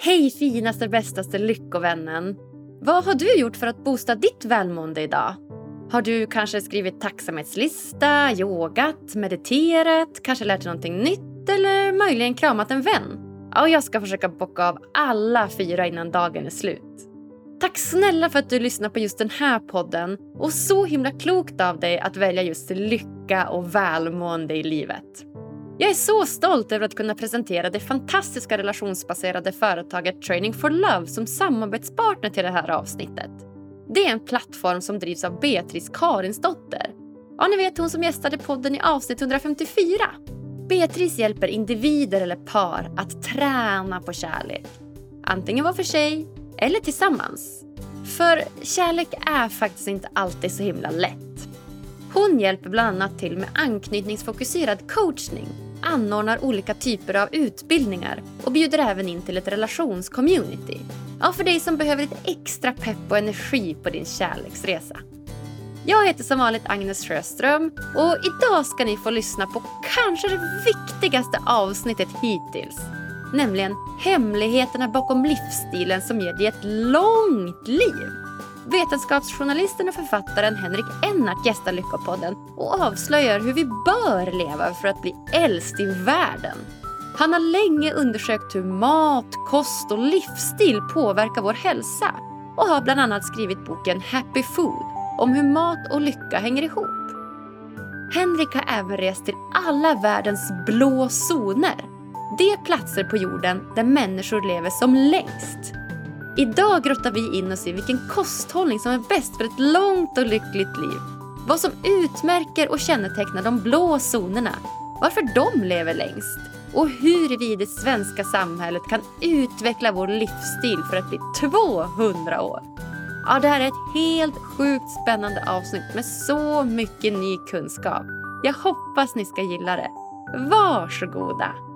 Hej finaste, bästaste lyckovännen! Vad har du gjort för att boosta ditt välmående idag? Har du kanske skrivit tacksamhetslista, yogat, mediterat, kanske lärt dig någonting nytt eller möjligen kramat en vän? Ja, jag ska försöka bocka av alla fyra innan dagen är slut. Tack snälla för att du lyssnar på just den här podden och så himla klokt av dig att välja just lycka och välmående i livet. Jag är så stolt över att kunna presentera det fantastiska relationsbaserade företaget Training for Love som samarbetspartner till det här avsnittet. Det är en plattform som drivs av Beatrice Karinsdotter. Ja, ni vet hon som gästade podden i avsnitt 154. Beatrice hjälper individer eller par att träna på kärlek. Antingen var för sig eller tillsammans. För kärlek är faktiskt inte alltid så himla lätt. Hon hjälper bland annat till med anknytningsfokuserad coachning, anordnar olika typer av utbildningar och bjuder även in till ett relationscommunity. Ja, för dig som behöver lite extra pepp och energi på din kärleksresa. Jag heter som vanligt Agnes Sjöström och idag ska ni få lyssna på kanske det viktigaste avsnittet hittills. Nämligen hemligheterna bakom livsstilen som ger dig ett långt liv. Vetenskapsjournalisten och författaren Henrik Ennart gästar Lyckopodden och avslöjar hur vi bör leva för att bli äldst i världen. Han har länge undersökt hur mat, kost och livsstil påverkar vår hälsa och har bland annat skrivit boken Happy Food om hur mat och lycka hänger ihop. Henrik har även rest till alla världens blå zoner. De platser på jorden där människor lever som längst. Idag grottar vi in oss i vilken kosthållning som är bäst för ett långt och lyckligt liv. Vad som utmärker och kännetecknar de blå zonerna. Varför de lever längst. Och hur vi i det svenska samhället kan utveckla vår livsstil för att bli 200 år. Ja, det här är ett helt sjukt spännande avsnitt med så mycket ny kunskap. Jag hoppas ni ska gilla det. Varsågoda!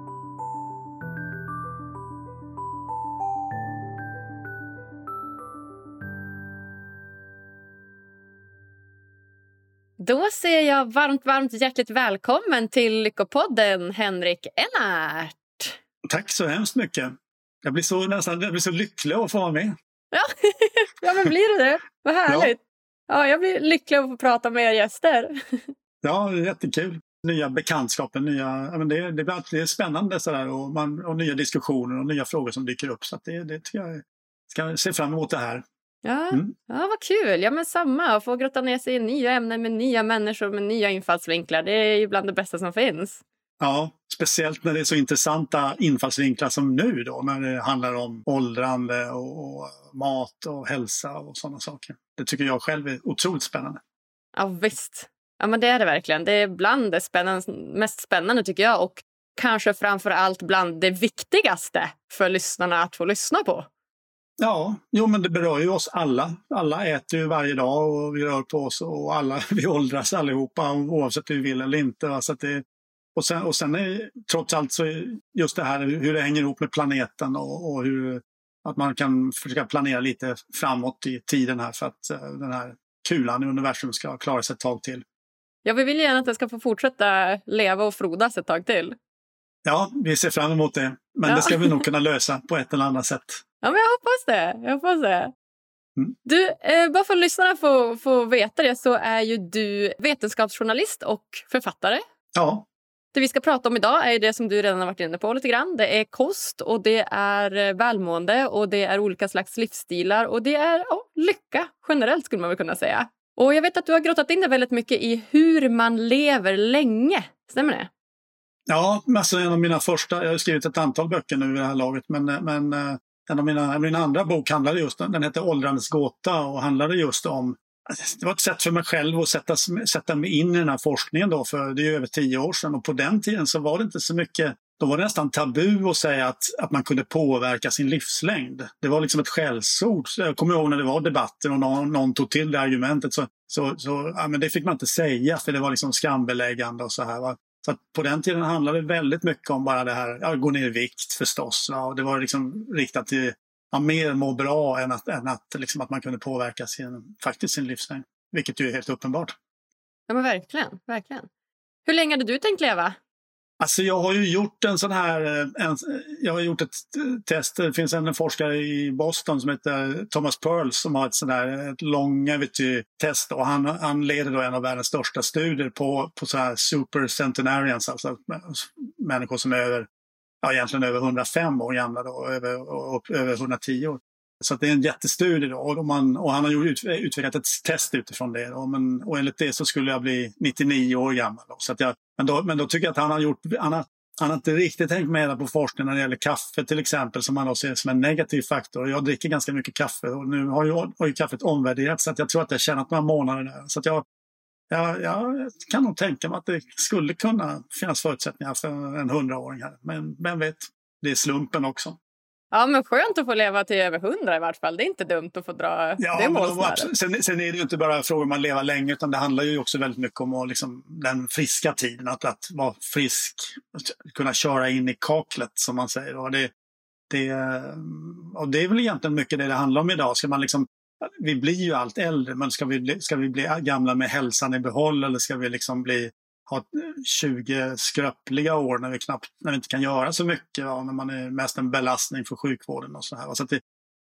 Då säger jag varmt, varmt hjärtligt välkommen till Lyckopodden, Henrik Ennart. Tack så hemskt mycket. Jag blir så, nästan, jag blir så lycklig att få vara med. Ja, ja men blir du det? Vad härligt. Ja. ja, jag blir lycklig att få prata med er gäster. Ja, det är jättekul. Nya bekantskaper, nya, men det, det blir alltid spännande sådär, och, man, och nya diskussioner och nya frågor som dyker upp. Så det, det tycker jag ska se fram emot det här. Ja, mm. ja, vad kul. Ja, men samma. Att få grotta ner sig i nya ämnen med nya människor med nya infallsvinklar. Det är ju bland det bästa som finns. Ja, speciellt när det är så intressanta infallsvinklar som nu då, när det handlar om åldrande och, mat och hälsa och sådana saker. Det tycker jag själv är otroligt spännande. Ja, visst. Ja, men det är det verkligen. Det är bland det spännande, mest spännande tycker jag och kanske framför allt bland det viktigaste för lyssnarna att få lyssna på. Ja, jo men det berör ju oss alla. Alla äter ju varje dag och vi rör på oss och alla, vi åldras allihopa oavsett hur vi vill eller inte. Så det, och sen, och sen är trots allt så just det här hur det hänger ihop med planeten och, och hur att man kan försöka planera lite framåt i tiden här för att uh, den här kulan i universum ska klara sig ett tag till. Ja, vi vill gärna att den ska få fortsätta leva och frodas ett tag till. Ja, vi ser fram emot det. Men ja. det ska vi nog kunna lösa på ett eller annat sätt. Ja, men jag hoppas det. Jag hoppas det. Mm. Du, eh, bara för att lyssnarna får, får veta det så är ju du vetenskapsjournalist och författare. Ja. Det vi ska prata om idag är det som du redan har varit inne på lite grann. Det är kost och det är eh, välmående och det är olika slags livsstilar och det är oh, lycka generellt skulle man väl kunna säga. Och jag vet att du har grottat in dig väldigt mycket i hur man lever länge. Stämmer det? Ja, alltså en av mina första, jag har skrivit ett antal böcker nu i det här laget, men, men eh, en av mina, min andra bok handlade just den hette Åldrandets gåta och handlade just om det var ett sätt för mig själv att sätta, sätta mig in i den här forskningen då, för det är över tio år sedan. Och på den tiden så var det inte så mycket, då var det nästan tabu att säga att, att man kunde påverka sin livslängd. Det var liksom ett skällsord. Jag kommer ihåg när det var debatter och någon, någon tog till det argumentet. Så, så, så ja, men det fick man inte säga för det var liksom skambeläggande och så här. Va? Så på den tiden handlade det väldigt mycket om bara det här, ja, gå ner i vikt förstås. Ja, och det var liksom riktat till ja, mer må bra än att, än att, liksom, att man kunde påverka sin, faktiskt sin livslängd. Vilket ju är helt uppenbart. Ja men verkligen, verkligen. Hur länge hade du tänkt leva? Alltså jag har ju gjort en sån här, eh, en, jag har gjort ett eh, test, det finns en forskare i Boston som heter Thomas Pearls som har ett sånt här eh, ett longevity-test och han, han leder då en av världens största studier på, på så här super centenarians, alltså människor som är över, ja egentligen över 105 år gamla då, över, och, över 110 år. Så det är en jättestudie då, och, man, och han har gjort, utvecklat ett test utifrån det. Då, men, och enligt det så skulle jag bli 99 år gammal. Då, så att jag, men, då, men då tycker jag att han har gjort, han har, han har inte riktigt tänkt med på forskning när det gäller kaffe till exempel som man då ser som en negativ faktor. Jag dricker ganska mycket kaffe och nu har ju, har ju kaffet omvärderats så att jag tror att jag tjänat några månader där. Så att jag, jag, jag kan nog tänka mig att det skulle kunna finnas förutsättningar för en hundraåring här. Men vem vet, det är slumpen också. Ja, men skönt att få leva till över hundra i vart fall. Det är inte dumt att få dra ja, det målsnöret. Sen, sen, är det ju inte bara frågan om att leva länge utan det handlar ju också väldigt mycket om liksom, den friska tiden. Att, att vara frisk, att kunna köra in i kaklet som man säger. Och det, det, och det är väl egentligen mycket det det handlar om idag. Ska man liksom, vi blir ju allt äldre men ska vi, bli, ska vi bli gamla med hälsan i behåll eller ska vi liksom bli ha 20 skröpliga år när vi knappt, när vi inte kan göra så mycket, va, när man är mest en belastning för sjukvården och så här. Så det,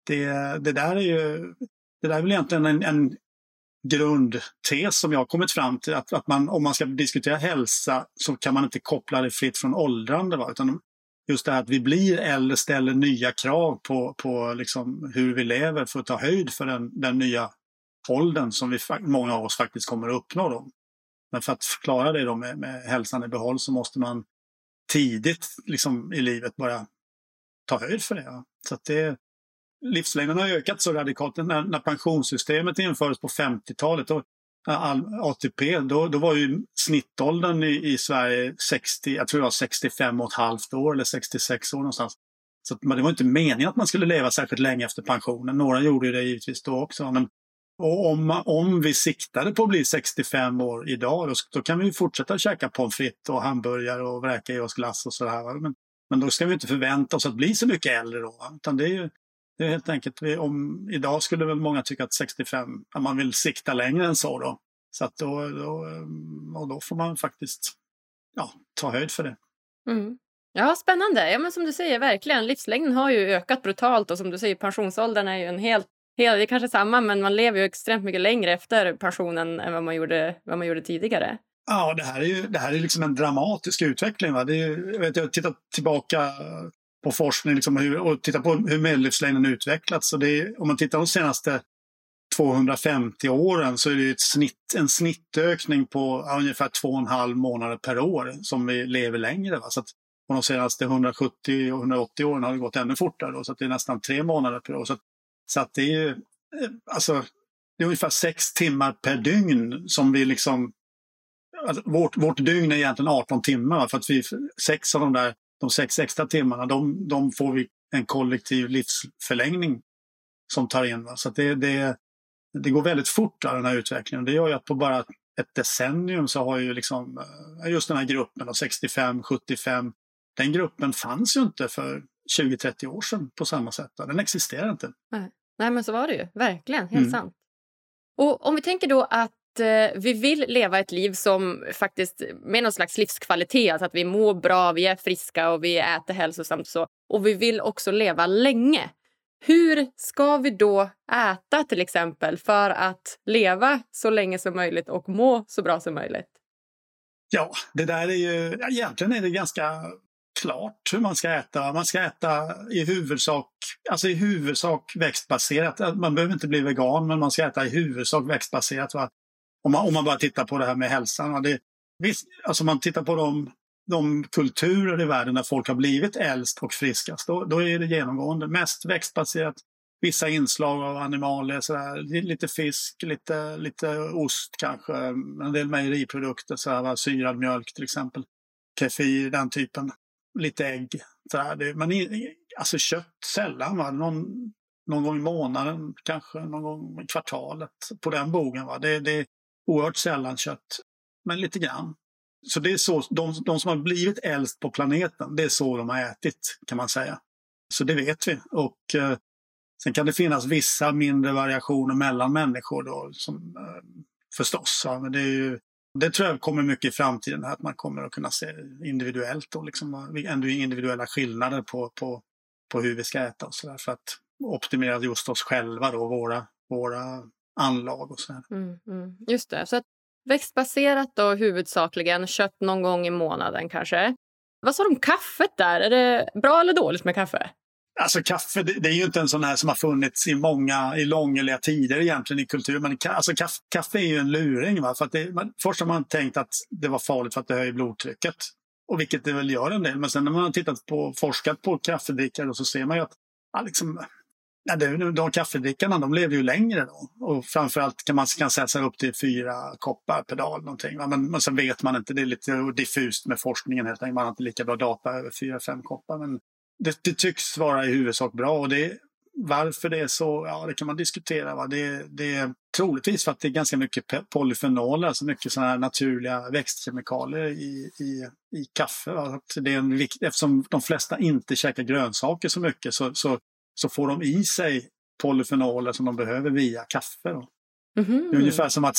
det, det, där är ju, det där är väl egentligen en, en grundtes som jag har kommit fram till, att, att man, om man ska diskutera hälsa så kan man inte koppla det fritt från åldrande. Va? Utan just det här att vi blir äldre ställer nya krav på, på liksom hur vi lever för att ta höjd för den, den nya åldern som vi, många av oss faktiskt kommer att uppnå. Då. Men för att klara det då med, med hälsan i behåll så måste man tidigt liksom, i livet börja ta höjd för det. Ja. Så att det livslängden har ökat så radikalt. När, när pensionssystemet infördes på 50-talet, ATP, då, då var ju snittåldern i, i Sverige 60, jag tror det var 65 och ett halvt år eller 66 år någonstans. Så men det var inte meningen att man skulle leva särskilt länge efter pensionen. Några gjorde det givetvis då också. Men och om, om vi siktade på att bli 65 år idag, då, då kan vi fortsätta käka pommes frites och hamburgare och vräka i oss glass och sådär. Men, men då ska vi inte förvänta oss att bli så mycket äldre då. Utan det är ju det är helt enkelt, om, idag skulle väl många tycka att 65, att man vill sikta längre än så då. Så att då, då, eh, och då får man faktiskt ja, ta höjd för det. Mm. Ja, spännande. Ja, men som du säger, verkligen. Livslängden har ju ökat brutalt och som du säger, pensionsåldern är ju en helt det är kanske samma, men man lever ju extremt mycket längre efter pensionen än vad man gjorde, vad man gjorde tidigare. Ja, det här är ju det här är liksom en dramatisk utveckling. Va? Det är, jag, vet, jag tittar tillbaka på forskning liksom, hur, och tittat på hur medellivslängden utvecklats. Så det är, om man tittar de senaste 250 åren så är det ett snitt, en snittökning på ja, ungefär 2,5 månader per år som vi lever längre. Va? Så att på de senaste 170 och 180 åren har det gått ännu fortare. Då, så att det är nästan tre månader per år. Så så att det är ju, eh, alltså, det är ungefär sex timmar per dygn som vi liksom... Alltså, vårt, vårt dygn är egentligen 18 timmar för att vi, sex av de där de sex extra timmarna, de, de får vi en kollektiv livsförlängning som tar in. Va? Så det, det, det går väldigt fort där, den här utvecklingen. Det gör ju att på bara ett decennium så har ju liksom eh, just den här gruppen 65-75, den gruppen fanns ju inte för 20-30 år sedan på samma sätt. Den existerar inte. Nej. Nej, men så var det ju. Verkligen. Helt mm. sant. Och om vi tänker då att eh, vi vill leva ett liv som faktiskt med någon slags livskvalitet, alltså att vi mår bra, vi är friska och vi äter hälsosamt så. Och vi vill också leva länge. Hur ska vi då äta till exempel för att leva så länge som möjligt och må så bra som möjligt? Ja, det där är ju, egentligen är det ganska klart hur man ska äta. Man ska äta i huvudsak, alltså i huvudsak växtbaserat. Man behöver inte bli vegan, men man ska äta i huvudsak växtbaserat. Va? Om, man, om man bara tittar på det här med hälsan. Va? Det, visst, alltså man tittar på de, de kulturer i världen där folk har blivit äldst och friskast. Då, då är det genomgående mest växtbaserat. Vissa inslag av animalier, sådär, lite fisk, lite, lite ost kanske, en del mejeriprodukter, sådär, syrad mjölk till exempel. Kefir, den typen lite ägg. Sådär. Det, men alltså kött sällan. Va? Någon, någon gång i månaden, kanske någon gång i kvartalet på den bogen. Va? Det, det är oerhört sällan kött, men lite grann. Så det är så, de, de som har blivit äldst på planeten, det är så de har ätit kan man säga. Så det vet vi. Och eh, Sen kan det finnas vissa mindre variationer mellan människor då, som, eh, förstås. Ja, men det är ju det tror jag kommer mycket i framtiden, att man kommer att kunna se individuellt och liksom ändå individuella skillnader på, på, på hur vi ska äta och så där för att optimera just oss själva då, våra, våra anlag och så där. Mm, mm. Just det, så att växtbaserat då huvudsakligen, kött någon gång i månaden kanske. Vad sa du om kaffet där? Är det bra eller dåligt med kaffe? Alltså kaffe, det, det, är ju inte en sån här som har funnits i många, i långliga tider egentligen i kultur. Men ka, alltså, kaffe, kaffe är ju en luring. Va? För att det, man, först har man tänkt att det var farligt för att det höjer blodtrycket. Och vilket det väl gör en del. Men sen när man har tittat på, forskat på kaffedrickare så ser man ju att ja, liksom, ja, det, de kaffedrickarna de lever ju längre då. Och framförallt kan man kan sätta upp till fyra koppar per dag. Någonting, va? Men, men sen vet man inte, det är lite diffust med forskningen helt enkelt. Man har inte lika bra data över fyra, fem koppar. Men det, det, tycks vara i huvudsak bra. Och det, varför det är så, ja det kan man diskutera. Va? Det, det är troligtvis för att det är ganska mycket polyfenoler, alltså mycket sådana här naturliga växtkemikalier i, i, i kaffe. Va? Att det är en vikt, eftersom de flesta inte käkar grönsaker så mycket så, så, så får de i sig polyfenoler som de behöver via kaffe. Då. Mm -hmm. Det är ungefär som att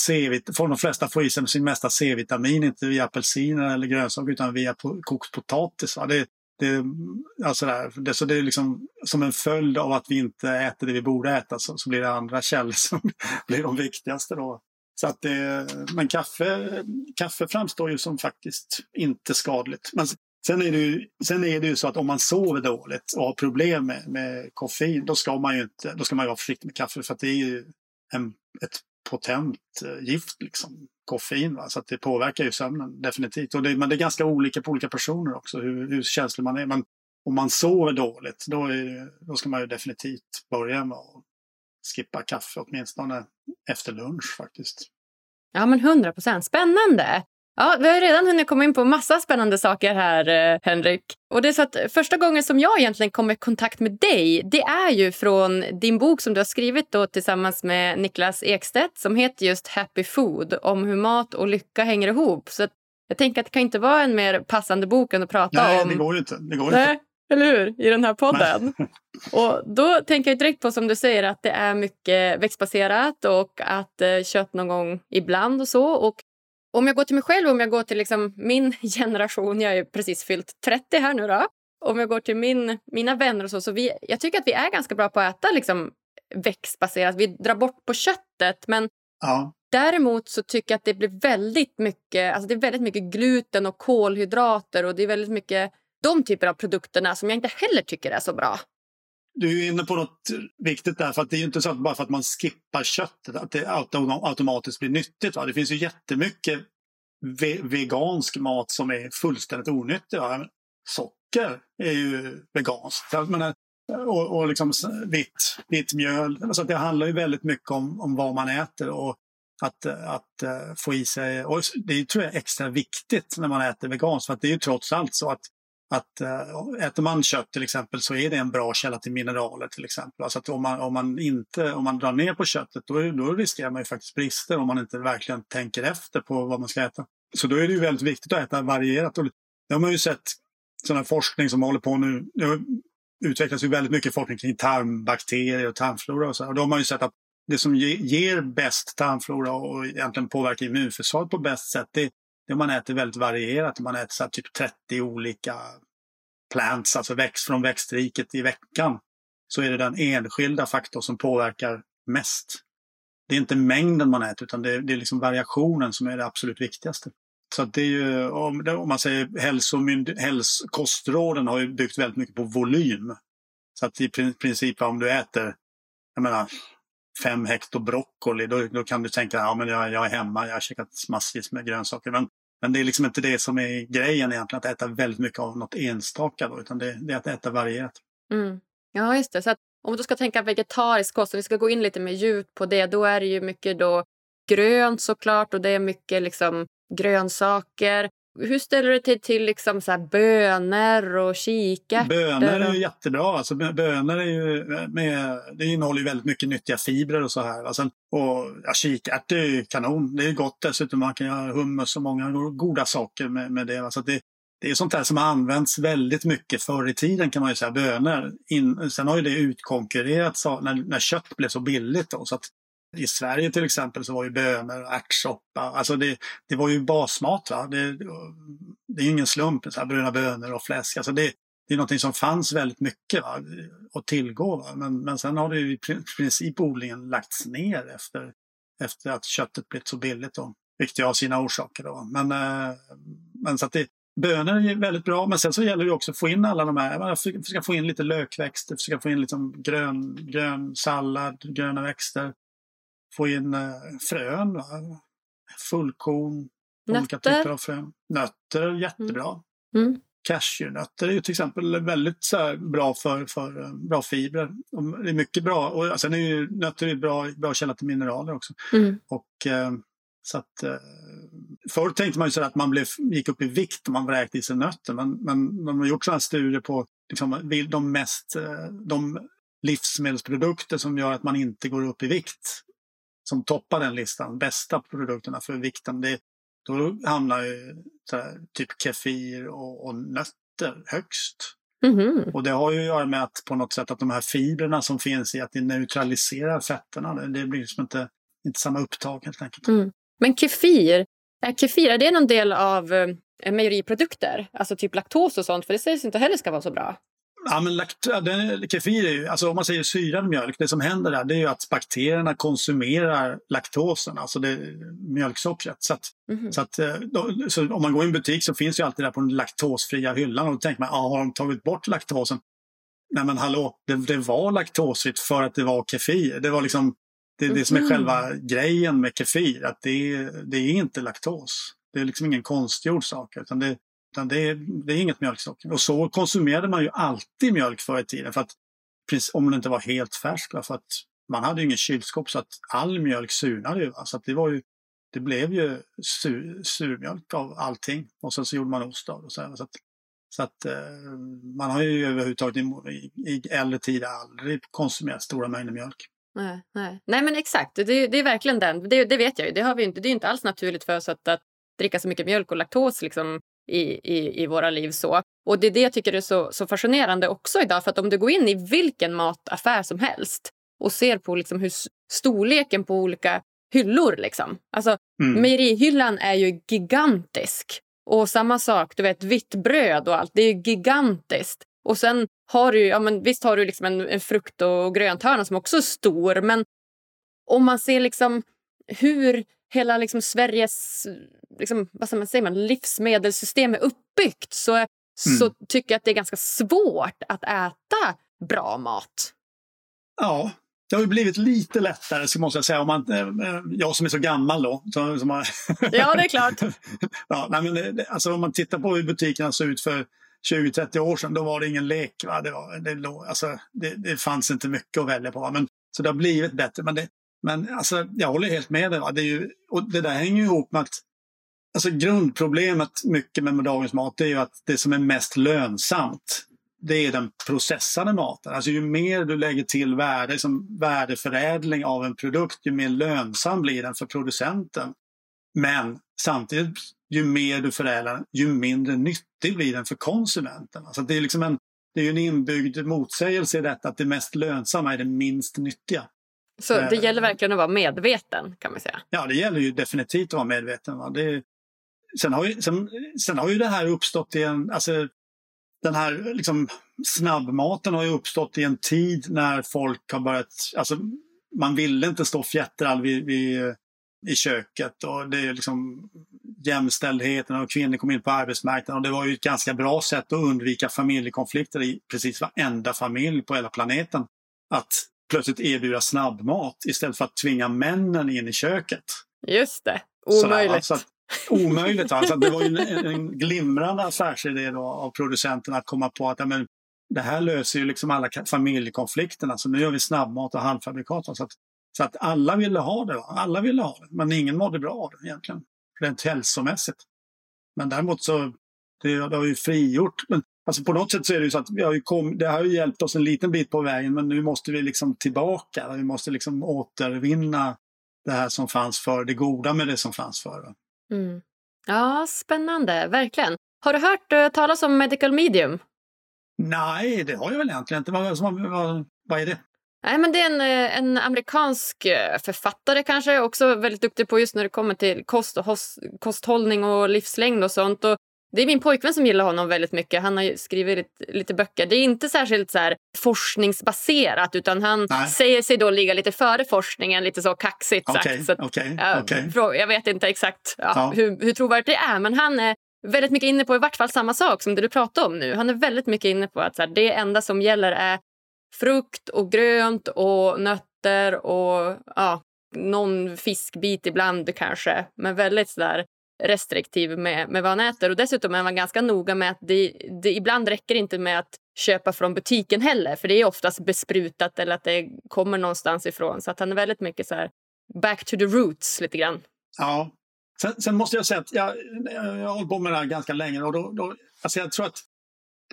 får de flesta får i sig sin mesta C-vitamin, inte via apelsiner eller grönsaker utan via kokt potatis. Det, det, alltså där, det, så det är liksom som en följd av att vi inte äter det vi borde äta så, så blir det andra källor som blir de viktigaste då. Så att det, men kaffe, kaffe framstår ju som faktiskt inte skadligt. Men sen är, det ju, sen är det ju så att om man sover dåligt och har problem med, med koffein då ska man ju inte, då ska man vara försiktig med kaffe för att det är ju en, ett potent eh, gift, liksom, koffein. Va? Så att det påverkar ju sömnen definitivt. Och det, men det är ganska olika på olika personer också, hur, hur känslig man är. Men om man sover dåligt, då, är, då ska man ju definitivt börja med att skippa kaffe åtminstone efter lunch faktiskt. Ja men hundra procent, spännande! Ja, vi har redan hunnit komma in på massa spännande saker här, eh, Henrik. Och det är så att första gången som jag egentligen kom i kontakt med dig, det är ju från din bok som du har skrivit då tillsammans med Niklas Ekstedt som heter just Happy Food, om hur mat och lycka hänger ihop. Så jag tänker att det kan inte vara en mer passande bok än att prata Nej, om. Nej, det går inte. Det går Nej, inte. Eller hur? I den här podden. och då tänker jag direkt på som du säger att det är mycket växtbaserat och att eh, kött någon gång ibland och så. Och om jag går till mig själv, om jag går till liksom min generation, jag är precis fyllt 30 här nu då. Om jag går till min, mina vänner och så, så vi, jag tycker att vi är ganska bra på att äta liksom växtbaserat. Vi drar bort på köttet men ja. däremot så tycker jag att det blir väldigt mycket, alltså det är väldigt mycket gluten och kolhydrater och det är väldigt mycket de typer av produkterna som jag inte heller tycker är så bra. Du är inne på något viktigt där, för att det är ju inte så att bara för att man skippar köttet att det automatiskt blir nyttigt. Va? Det finns ju jättemycket ve vegansk mat som är fullständigt onyttig. Va? Socker är ju veganskt. Menar, och, och liksom vitt, vitt mjöl. Alltså det handlar ju väldigt mycket om, om vad man äter och att, att eh, få i sig. Och det tror jag är extra viktigt när man äter veganskt. För det är ju trots allt så att att äh, äter man kött till exempel så är det en bra källa till mineraler till exempel. Alltså att om man, om man, inte, om man drar ner på köttet då, då riskerar man ju faktiskt brister om man inte verkligen tänker efter på vad man ska äta. Så då är det ju väldigt viktigt att äta varierat. Och det har man ju sett sån här forskning som håller på nu. Det utvecklas ju väldigt mycket forskning kring tarmbakterier och tarmflora och så. Och då har man ju sett att det som ger bäst tarmflora och egentligen påverkar immunförsvaret på bäst sätt det det man äter väldigt varierat. Man äter så typ 30 olika plants, alltså växt från växtriket i veckan. Så är det den enskilda faktor som påverkar mest. Det är inte mängden man äter utan det är, det är liksom variationen som är det absolut viktigaste. Så det är ju, om, om man säger hälsomynd, häls, kostråden har ju byggt väldigt mycket på volym. Så att i princip om du äter, jag menar, fem hekto broccoli, då, då kan du tänka att ja, jag, jag är hemma, jag har käkat massvis med grönsaker. Men, men det är liksom inte det som är grejen egentligen, att äta väldigt mycket av något enstaka, då, utan det, det är att äta varierat. Mm. Ja, just det. Så att, om du ska tänka vegetarisk kost, och vi ska gå in lite mer djupt på det, då är det ju mycket då grönt såklart och det är mycket liksom grönsaker. Hur ställer du dig till liksom så bönor och kikärtor? Bönor är ju jättebra. Alltså, bönor är ju eh, med, det innehåller ju väldigt mycket nyttiga fibrer och så här. Alltså, och ja, kikärtor är ju kanon. Det är gott dessutom. Man kan göra hummus och många goda saker med, med det. Alltså, det. Det är sånt där som har använts väldigt mycket förr i tiden kan man ju säga, bönor. In, sen har ju det utkonkurrerats när, när kött blev så billigt. Då, så att i Sverige till exempel så var ju bönor och ärtsoppa, alltså det, det var ju basmat. Va? Det, det är ju ingen slump, så här, bruna bönor och fläsk. Alltså det, det är någonting som fanns väldigt mycket va? att tillgå. Va? Men, men sen har det ju i princip odlingen lagts ner efter, efter att köttet blivit så billigt. Då, vilket har sina orsaker. Då. Men, eh, men så att det, bönor är väldigt bra, men sen så gäller det också att få in alla de här. Man försöka få in lite lökväxter, försöka få in liksom grön, grön sallad, gröna växter. Få in äh, frön, fullkorn, Nötter. olika typer av frön. Nötter, jättebra. Mm. Mm. Cashewnötter är ju till exempel väldigt så bra för, för uh, bra fibrer. Det är mycket bra. Och sen är ju nötter är bra, bra källa till mineraler också. Mm. Och, uh, så att, förr tänkte man ju så att man blev, gick upp i vikt om man vräkte i sig nötter. Men, men man har gjort sådana studier på liksom, de mest de livsmedelsprodukter som gör att man inte går upp i vikt. Som toppar den listan, bästa produkterna för vikten. Det, då hamnar ju här, typ kefir och, och, nötter högst. Mm. Och det har ju att göra med att på något sätt att de här fibrerna som finns i att det neutraliserar fetterna. Det, det blir liksom inte, inte samma upptag helt enkelt. Mm. Men kefir, är kefir är det någon del av eh, mejeriprodukter? Alltså typ laktos och sånt? För det sägs inte heller ska vara så bra. Ja, men den, kefir är ju, alltså om man säger syrad mjölk, det som händer där det är ju att bakterierna konsumerar laktosen, alltså det, mjölksockret. Så, att, Mhm. så, att, eh, då, så om man går i en butik så finns ju alltid där på den laktosfria hyllan och då tänker man, ah, har de tagit bort laktosen? Nej men hallå, det, det var laktosfritt för att det var kefir. Det var liksom det, det som är Mhm. själva grejen med kefir, att det, det är inte laktos. Det är liksom ingen konstgjord sak, utan det, utan det, är, det är inget mjölksocker. Och så konsumerade man ju alltid mjölk förr i tiden. För att, om den inte var helt färsk. va, För att man hade ju ingen kylskåp så att all mjölk surnade ju. va. Så att det, var ju, det blev ju sur, surmjölk av allting. Och sen så gjorde man ost av det. Så, här, så att, så att eh, man har ju överhuvudtaget i, i, i äldre tid aldrig konsumerat stora mängder mjölk. Nej, nej. nej, men exakt. Det, det är verkligen den. Det, det vet jag ju. Det, har vi inte, det är inte alls naturligt för oss att, att dricka så mycket mjölk och laktos liksom, i, i, i våra liv. så. Och det är det jag tycker är så, så fascinerande också idag. För att om du går in i vilken mataffär som helst och ser på liksom hur storleken på olika hyllor. Liksom. Alltså, Mm. Mejerihyllan är ju gigantisk. Och samma sak, du vet vitt bröd och allt, det är ju gigantiskt. Och sen har du, ja men visst har du liksom en, en frukt och grönthörna som också är stor, men om man ser liksom hur hela liksom Sveriges liksom, vad man, säger man, livsmedelssystem är uppbyggt så, så tycker jag att det är ganska svårt att äta bra mat. Ja, det har ju blivit lite lättare så måste jag säga. Om man, eh, eh, jag som är så gammal då. Så, som har, Ja, det är klart. ja, nej, men det, alltså om man tittar på hur butikerna såg ut för 20-30 år sedan, då var det ingen lek. Va? Det, var, det, låg- alltså, det, det fanns inte mycket att välja på. Va? Men, så det har blivit bättre. Men, det, men alltså, jag håller helt med dig. Det, är ju, och det där hänger ju ihop med att alltså, grundproblemet mycket med dagens mat är ju att det som är mest lönsamt det är den processade maten. Alltså ju mer du lägger till värde, som värdeförädling av en produkt, ju mer lönsam blir den för producenten. Men samtidigt, ju mer du förädlar ju mindre nyttig blir den för konsumenten. Alltså det är liksom en, det är en inbyggd motsägelse i detta, att det mest lönsamma är det minst nyttiga. Så det gäller verkligen att vara medveten kan man säga. Ja, det gäller ju definitivt att vara medveten. Va? Det, sen, har ju, sen, sen har ju det här uppstått i en... Alltså, den här liksom, snabbmaten har ju uppstått i en tid när folk har börjat... Alltså, man ville inte stå fjättrad vid, vid, i köket och det är liksom jämställdheten och kvinnor kom in på arbetsmarknaden och det var ju ett ganska bra sätt att undvika familjekonflikter i precis varenda familj på hela planeten. Att plötsligt erbjuda snabbmat istället för att tvinga männen in i köket. Just det. Sådär? Omöjligt. Så att, omöjligt. Alltså, det var en, en glimrande affärsidé då av producenterna att komma på att ja, men, det här löser ju liksom alla familjekonflikterna. Så nu gör vi snabbmat och halvfabrikat. Så att, så att alla ville ha det. Alla ville ha det. Men ingen mådde bra av det egentligen. Rent hälsomässigt. Men däremot så det, det har ju frigjort. Men, alltså på något sätt så är det ju så att vi har kom, det har ju hjälpt oss en liten bit på vägen. Men nu måste vi liksom tillbaka. Vi måste liksom återvinna det här som fanns för det goda med det som fanns förr. Mm. Ja, spännande. Verkligen. Har du hört uh, talas om medical medium? Nej, det har jag väl egentligen inte. Vad, vad, vad, vad är det? Nej, men det är en, eh, en amerikansk eh, författare kanske, också väldigt duktig på just när det kommer till kost och hos, kosthållning och livslängd och sånt. Och det är min pojkvän som gillar honom väldigt mycket. Han har skrivit lite, lite böcker. Det är inte särskilt så forskningsbaserat utan han Nej. säger sig då ligga lite före forskningen, lite så kaxigt okay, sagt. Så okay, ja, okay. Jag vet inte exakt ja, ja. Hur, hur trovärdigt det är men han är väldigt mycket inne på i vart fall samma sak som det du pratar om nu. Han är väldigt mycket inne på att så här, det enda som gäller är frukt och grönt och nötter och ja, någon fiskbit ibland kanske. Men väldigt sådär restriktiv med, med vad han äter. Och dessutom är man ganska noga med att det, det ibland räcker inte med att köpa från butiken heller. För det är oftast besprutat eller att det kommer någonstans ifrån. Så att han är väldigt mycket så här back to the roots lite grann. Ja. Sen, sen måste jag säga att jag, jag har hållit på med det här ganska länge och då, då, alltså jag tror att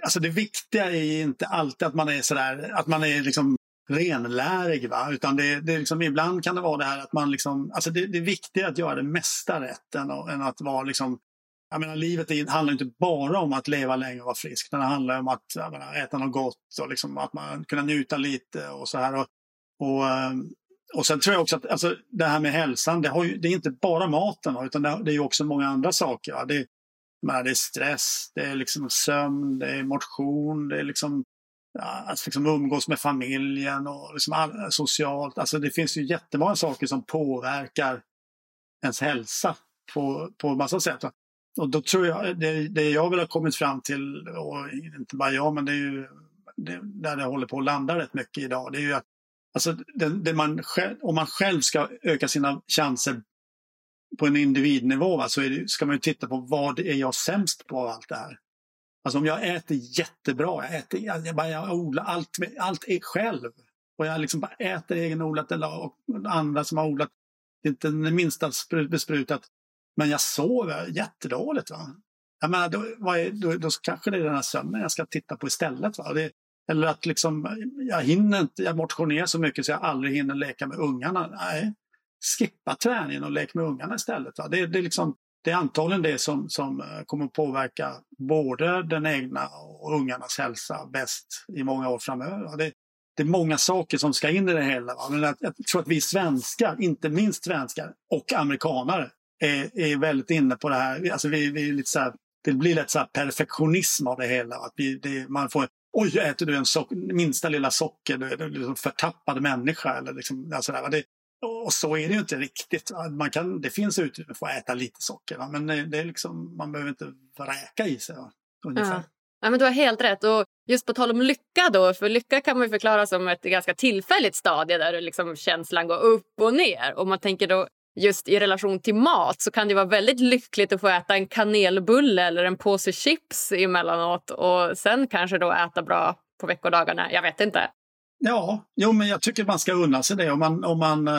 alltså det viktiga är inte alltid att man är sådär, att man är liksom renlärig. Va? Utan det, det liksom, ibland kan det vara det här att man liksom, alltså det, det är viktigare att göra det mesta rätt än, än att vara liksom jag menar, livet är, handlar inte bara om att leva länge och vara frisk. Det handlar om att menar, äta något gott och liksom, att man kunna njuta lite och så här. Och, och, ehm, och sen tror jag också att alltså, det här med hälsan, det, har ju, det är inte bara maten utan det, det är också många andra saker. Va? Det, menar, det är stress, det är liksom sömn, det är motion, det är liksom att alltså liksom umgås med familjen och liksom all, socialt. Alltså det finns ju jättemånga saker som påverkar ens hälsa på, på massa sätt. Och då tror jag, det, det jag väl har kommit fram till, och inte bara jag, men det är ju det, där det håller på att landa rätt mycket idag, det är ju att alltså, det, det man själv, om man själv ska öka sina chanser på en individnivå va, så det, ska man ju titta på vad är jag sämst på av allt det här. Alltså om jag äter jättebra, jag, äter, jag, bara, jag odlar allt, allt är själv. Och jag liksom bara äter egenodlat eller och andra som har odlat. Det är inte det minsta besprutat. Men jag sover jättedåligt. Va? Jag menar, då, är, då, då kanske det är den här sömnen jag ska titta på istället. Va? Det, eller att liksom, jag hinner inte, jag motionerar så mycket så jag aldrig hinner leka med ungarna. Nej, skippa träningen och lek med ungarna istället. Va? Det, det, är liksom, det är antagligen det som, som eh, kommer att påverka både den egna och ungarnas hälsa bäst i många år framöver. Det, det är många saker som ska in i det hela. Va? Men jag, jag tror att vi svenskar, inte minst svenskar och amerikanare, är, är väldigt inne på det här. Alltså vi, vi är lite så här, det blir lite så perfektionism av det hela. Att vi, det, man får, Oj, äter du en socker, minsta lilla socker, Du är en liksom förtappad människa. Eller liksom, alltså där, det, och så är det ju inte riktigt. Man kan, det finns utrymme för att äta lite socker, va? men det är liksom, man behöver inte vräka i sig. Va? Ungefär. Ja. ja. men du har helt rätt. Och just på tal om lycka då, för lycka kan man förklara som ett ganska tillfälligt stadie där liksom känslan går upp och ner. Om man tänker då just i relation till mat så kan det vara väldigt lyckligt att få äta en kanelbulle eller en påse chips emellanåt och sen kanske då äta bra på veckodagarna. Jag vet inte. Ja, jo, men jag tycker man ska unna sig det om man, om man, eh,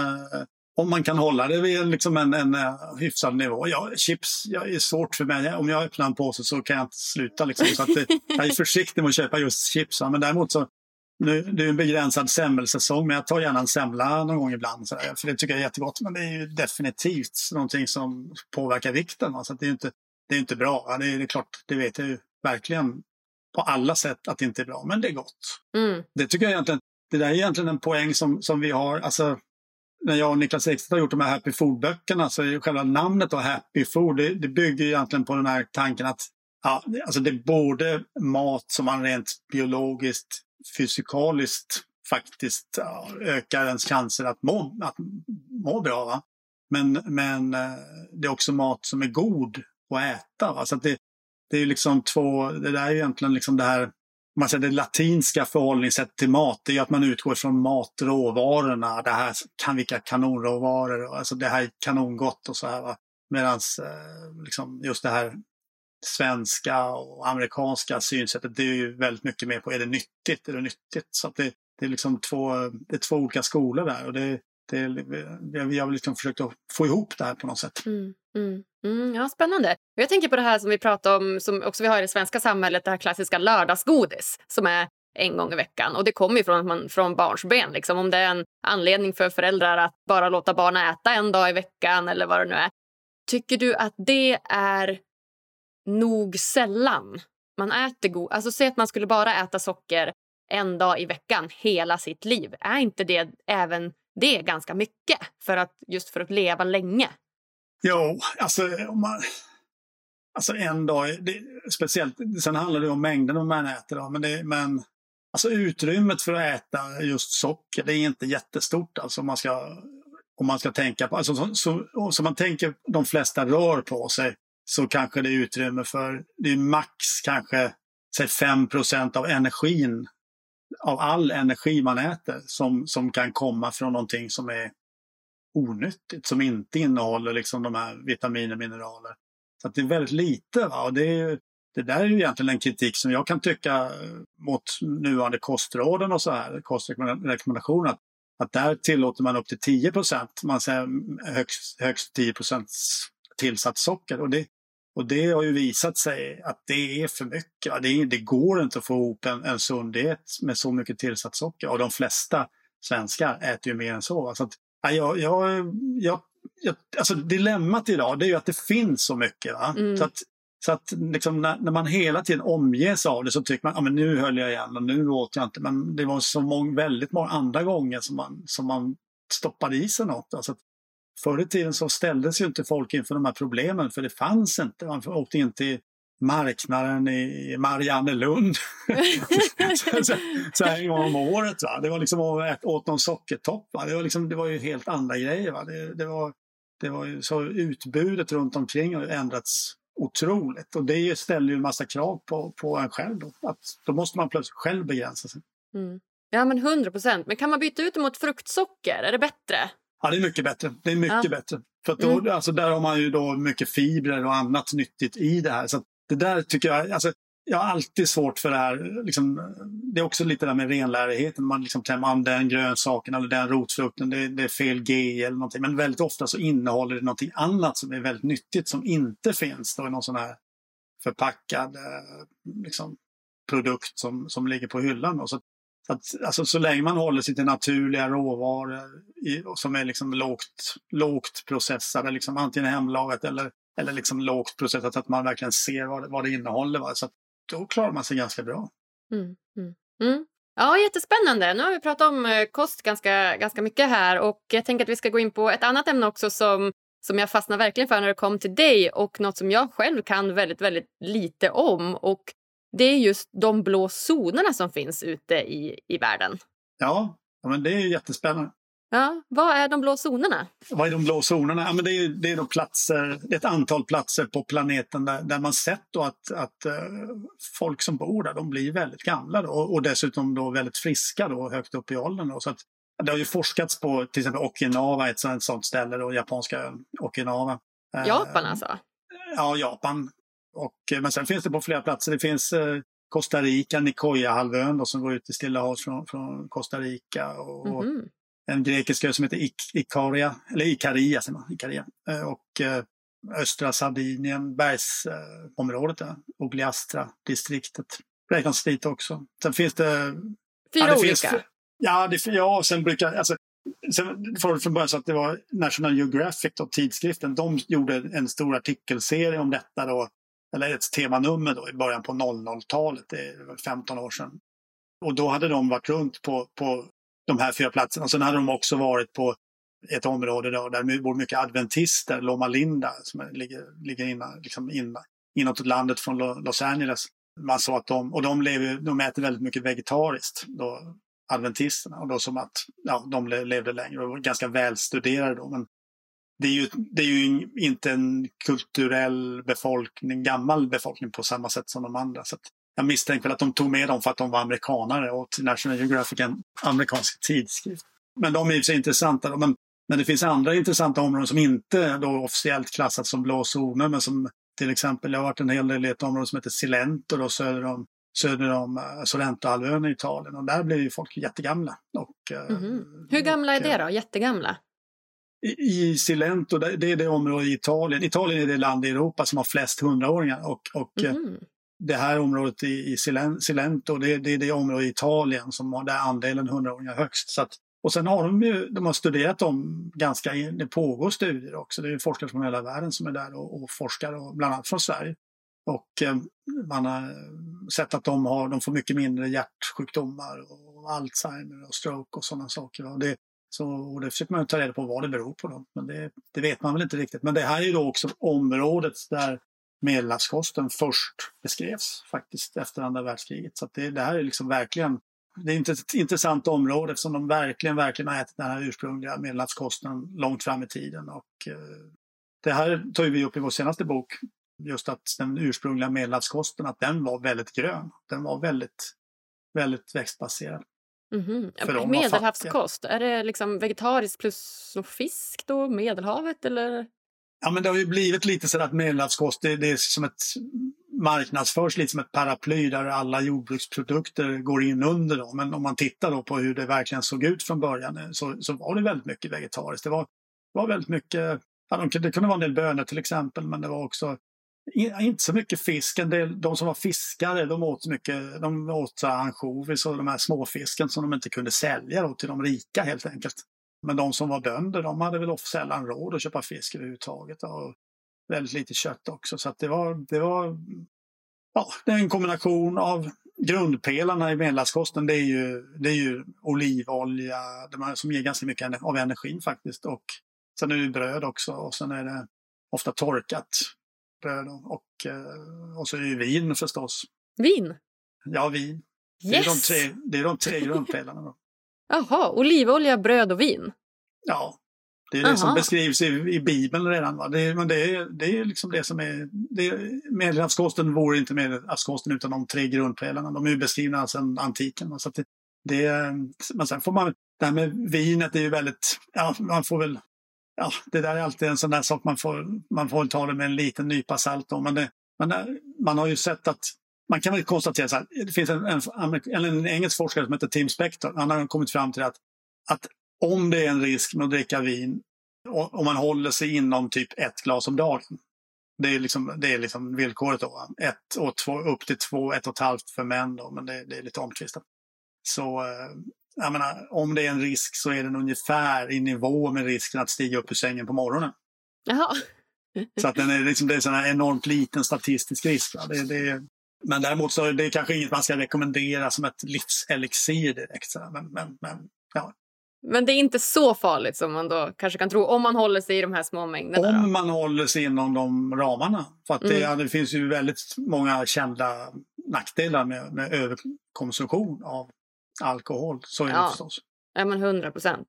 om man kan hålla det vid liksom en, en uh, hyfsad nivå. Ja, chips ja, är svårt för mig. Om jag öppnar en påse så kan jag inte sluta. Liksom, så att det, jag är försiktig med att köpa just chips. Men däremot så nu, det är en begränsad semmelsäsong, men jag tar gärna en semla någon gång ibland. Så där, för det tycker jag är jättegott. Men det är ju definitivt någonting som påverkar vikten. Va? Så det är inte, det är inte bra. Det är, det är klart, det vet jag ju verkligen på alla sätt att det inte är bra, men det är gott. Mm. Det tycker jag egentligen, det där är egentligen en poäng som, som vi har, alltså när jag och Niklas Ekstedt har gjort de här Happy Food-böckerna så är själva namnet då Happy Food, det, det bygger egentligen på den här tanken att ja, alltså det är både mat som man rent biologiskt fysikaliskt faktiskt ökar ens chanser att må, att må bra. Va? Men, men eh, det är också mat som är god att äta. Va? Så att det, det är liksom två, det där är egentligen liksom det här, man säger det latinska förhållningssättet till mat, det är att man utgår från matråvarorna. Det här kan vilka kanonråvaror, alltså det här är kanongott och så här. Medan eh, liksom just det här svenska och amerikanska synsättet det är ju väldigt mycket mer på är det nyttigt, är det nyttigt? Så att det, det är liksom två, det är två olika skolor där och det, det, vi har liksom försökt att få ihop det här på något sätt. Mm, mm, mm, ja, spännande. Jag tänker på det här som vi pratar om, som också vi har i det svenska samhället, det här klassiska lördagsgodis som är en gång i veckan. Och det kommer ju från, man, från barnsben. Liksom. Om det är en anledning för föräldrar att bara låta barnen äta en dag i veckan eller vad det nu är. Tycker du att det är nog sällan man äter god... Alltså säg att man skulle bara äta socker en dag i veckan hela sitt liv. Är inte det även det ganska mycket för att, just för att leva länge? Jo, alltså om man... Alltså en dag, det, speciellt, sen handlar det om mängden man äter. Då, men, det, men alltså utrymmet för att äta just socker, det är inte jättestort alltså om man ska, om man ska tänka på, alltså så, så, så man tänker de flesta rör på sig så kanske det är utrymme för, det är max kanske säg 5% av energin, av all energi man äter som, som kan komma från någonting som är onyttigt, som inte innehåller liksom de här vitaminer och mineraler. Så det är väldigt lite. Va? Och det, är, det där är ju egentligen en kritik som jag kan tycka mot nuvarande kostråden och så här, kostrekommendationer. Att, att där tillåter man upp till 10 man säger högst, högst 10 tillsatt socker. Och det, och det har ju visat sig att det är för mycket. Det, är, det går inte att få ihop en, en sund diet med så mycket tillsatt socker. Och de flesta svenskar äter ju mer än så. så att, jag, jag, jag, jag, alltså dilemmat idag det är ju att det finns så mycket. Mm. Så att, så att liksom när, när, man hela tiden omges av det så tycker man att ah, nu höll jag igen och nu åt jag inte. Men det var så många, väldigt många andra gånger som man, som man stoppade i sig något. Alltså Förr i tiden så ställdes ju inte folk inför de här problemen för det fanns inte. Man åkte in till marknaden i Mariannelund så, så, så här en gång om året. Va? Det var liksom att åt någon sockertopp. Va? Det, var liksom, det var ju helt andra grejer. Va? Det, det var, det var ju, så utbudet runt omkring har ändrats otroligt och det ställer ju en massa krav på, på en själv. Då. Att, då måste man plötsligt själv begränsa sig. Mm. Ja men 100 procent. Men kan man byta ut det mot fruktsocker? Är det bättre? Ja, det är mycket bättre. Det är mycket ja. bättre. För då, mm. alltså, där har man ju då mycket fibrer och annat nyttigt i det här. Så det där tycker jag, alltså, jag har alltid svårt för det här. Liksom, det är också lite där med renlärigheten. Man liksom klämmer an ah, den grönsaken eller den rotfrukten, det, det, är fel G eller någonting. Men väldigt ofta så innehåller det någonting annat som är väldigt nyttigt som inte finns då i någon sån här förpackad eh, liksom, produkt som, som ligger på hyllan. Då. Så att, alltså, så länge man håller sig till naturliga råvaror i, som är liksom lågt, lågt processade, liksom antingen hemlagat eller, eller liksom lågt processat, så att man verkligen ser vad, vad det innehåller. Va? Så då klarar man sig ganska bra. Mm, mm, mm. Ja, jättespännande. Nu har vi pratat om eh, kost ganska, ganska mycket här och jag tänker att vi ska gå in på ett annat ämne också som, som jag fastnar verkligen för när det kom till dig och något som jag själv kan väldigt, väldigt lite om. Och det är just de blå zonerna som finns ute i, i världen. Ja, men det är jättespännande. Ja, vad är de blå zonerna? Vad är de blå zonerna? Ja, men det, är, det är då platser, ett antal platser på planeten där, där man sett att, att uh, folk som bor där de blir väldigt gamla då, och dessutom då väldigt friska då, högt upp i åldern. Då, så att, det har ju forskats på till exempel Okinawa, ett sånt, sånt ställe, då, japanska Okinawa. Japan alltså? Ja, Japan. Och, eh, men sen finns det på flera platser. Det finns eh, Costa Rica, Nicoya-halvön som går ut i Stilla havet från, från Costa Rica. Och, mm -hmm. En grekisk ö som heter Ik Ikaria, eller Ikaria, säger man, Ikaria. Eh, och eh, östra Sardinien, bergsområdet, eh, Ogliastra-distriktet räknas dit också. Sen finns det... Fyra ja, det olika? Finns, ja, det, ja, sen brukar... Alltså, Sen var det från början så att det var National Geographic, då, tidskriften, de gjorde en stor artikelserie om detta då, eller ett temanummer då i början på 00-talet, det är 15 år sedan. Och då hade de varit runt på, på de här fyra platserna. Sen hade de också varit på ett område då, där det bor mycket adventister, Loma Linda, som ligger, ligger inna, liksom inna, inåt landet från Los Angeles. Man sa att de, och de, lever, de äter väldigt mycket vegetariskt. Då, adventisterna. Och då som att ja, de levde längre och var ganska välstuderade då. Men det är, ju, det är ju inte en kulturell befolkning, gammal befolkning på samma sätt som de andra. Så jag misstänker att de tog med dem för att de var amerikanare och National Geographic en amerikansk tidskrift. Men de är ju så intressanta. Men, men det finns andra intressanta områden som inte då officiellt klassats som blå zoner men som till exempel, jag har varit en hel del i ett område som heter Silento då, söder om söder om uh, Sorrentohalvön i Italien och där blir ju folk jättegamla. Och, mm -hmm. Hur gamla är det då? Jättegamla? I, i Cilento, det är det område i Italien. Italien är det land i Europa som har flest hundraåringar och, och mm det här området i, i Cilento, det, det, är det område i Italien som har där andelen hundraåringar högst. Så att, och sen har de ju, de har studerat dem ganska, det pågår studier också. Det är forskare från hela världen som är där och, och forskar, och bland annat från Sverige. Och eh, man har sett att de, har, de får mycket mindre hjärtsjukdomar och Alzheimer och stroke och sådana saker. Och det, så, och det försöker man ta reda på vad det beror på. Då. Men det, det vet man väl inte riktigt. Men det här är ju då också området där medelhavskosten först beskrevs faktiskt efter andra världskriget. Så det, det här är liksom verkligen det är ett intressant område eftersom de verkligen, verkligen har ätit den här ursprungliga medelhavskosten långt fram i tiden. Och, eh, det här tar vi upp i vår senaste bok, just att den ursprungliga medelhavskosten, att den var väldigt grön. Den var väldigt, väldigt växtbaserad. Mm -hmm. Medelhavskost, är det liksom vegetariskt plus fisk då, Medelhavet eller? Ja men det har ju blivit lite så att medelhavskost, det, det är som ett marknadsförs lite som ett paraply där alla jordbruksprodukter går in under. Då. Men om man tittar då på hur det verkligen såg ut från början eh, så, så var det väldigt mycket vegetariskt. Det var, var väldigt mycket, ja, det kunde vara en del bönor till exempel men det var också inte så mycket fisk. En del, de som var fiskare de åt mycket, de åt ansjovis och de här småfisken som de inte kunde sälja till de rika helt enkelt. Men de som var bönder de hade väl sällan råd att köpa fisk överhuvudtaget. Och väldigt lite kött också. Så det var, det var ja, det är en kombination av grundpelarna i medelhavskosten. Det är ju, det är ju olivolja som ger ganska mycket av energin faktiskt. Och sen är det bröd också och sen är det ofta torkat bröd och, eh, och så är det ju vin förstås. Vin? Ja, vin. Yes. Det, är de tre, det är de tre grundpelarna. Då. Jaha, olivolja, bröd och vin? Ja, det är det Aha. som beskrivs i, i Bibeln redan. Va? Det, men det är, det är liksom det som är... Medelhavskosten vore inte Medelhavskosten utan de tre grundpelarna. De är ju beskrivna sedan antiken. Va? Så det, det, men sen får man... Det här med vinet är ju väldigt... Ja, man får väl... Ja, det där är alltid en sån där sak man får, man får ta det med en liten nypa salt. Då. Men, det, men man har ju sett att man kan väl konstatera så här, det finns en, en, en, en engelsk forskare som heter Tim Spector. Han har kommit fram till att, att om det är en risk med att dricka vin om man håller sig inom typ ett glas om dagen. Det är liksom, det är liksom villkoret då. Ett och två, upp till två, ett och ett halvt för män då, men det, det är lite omtvistat. Så eh, jag menar, om det är en risk så är den ungefär i nivå med risken att stiga upp ur sängen på morgonen. Jaha. så att den är, liksom, det är en enormt liten statistisk risk. Det, det, men däremot så är det kanske inget man ska rekommendera som ett livselixir direkt. Men, men, men ja, men det är inte så farligt som man då kanske kan tro om man håller sig i de här små mängderna? Om då? man håller sig inom de ramarna. För att det, mm. det finns ju väldigt många kända nackdelar med, med överkonsumtion av alkohol. Så är det förstås. Ja, men hundra procent.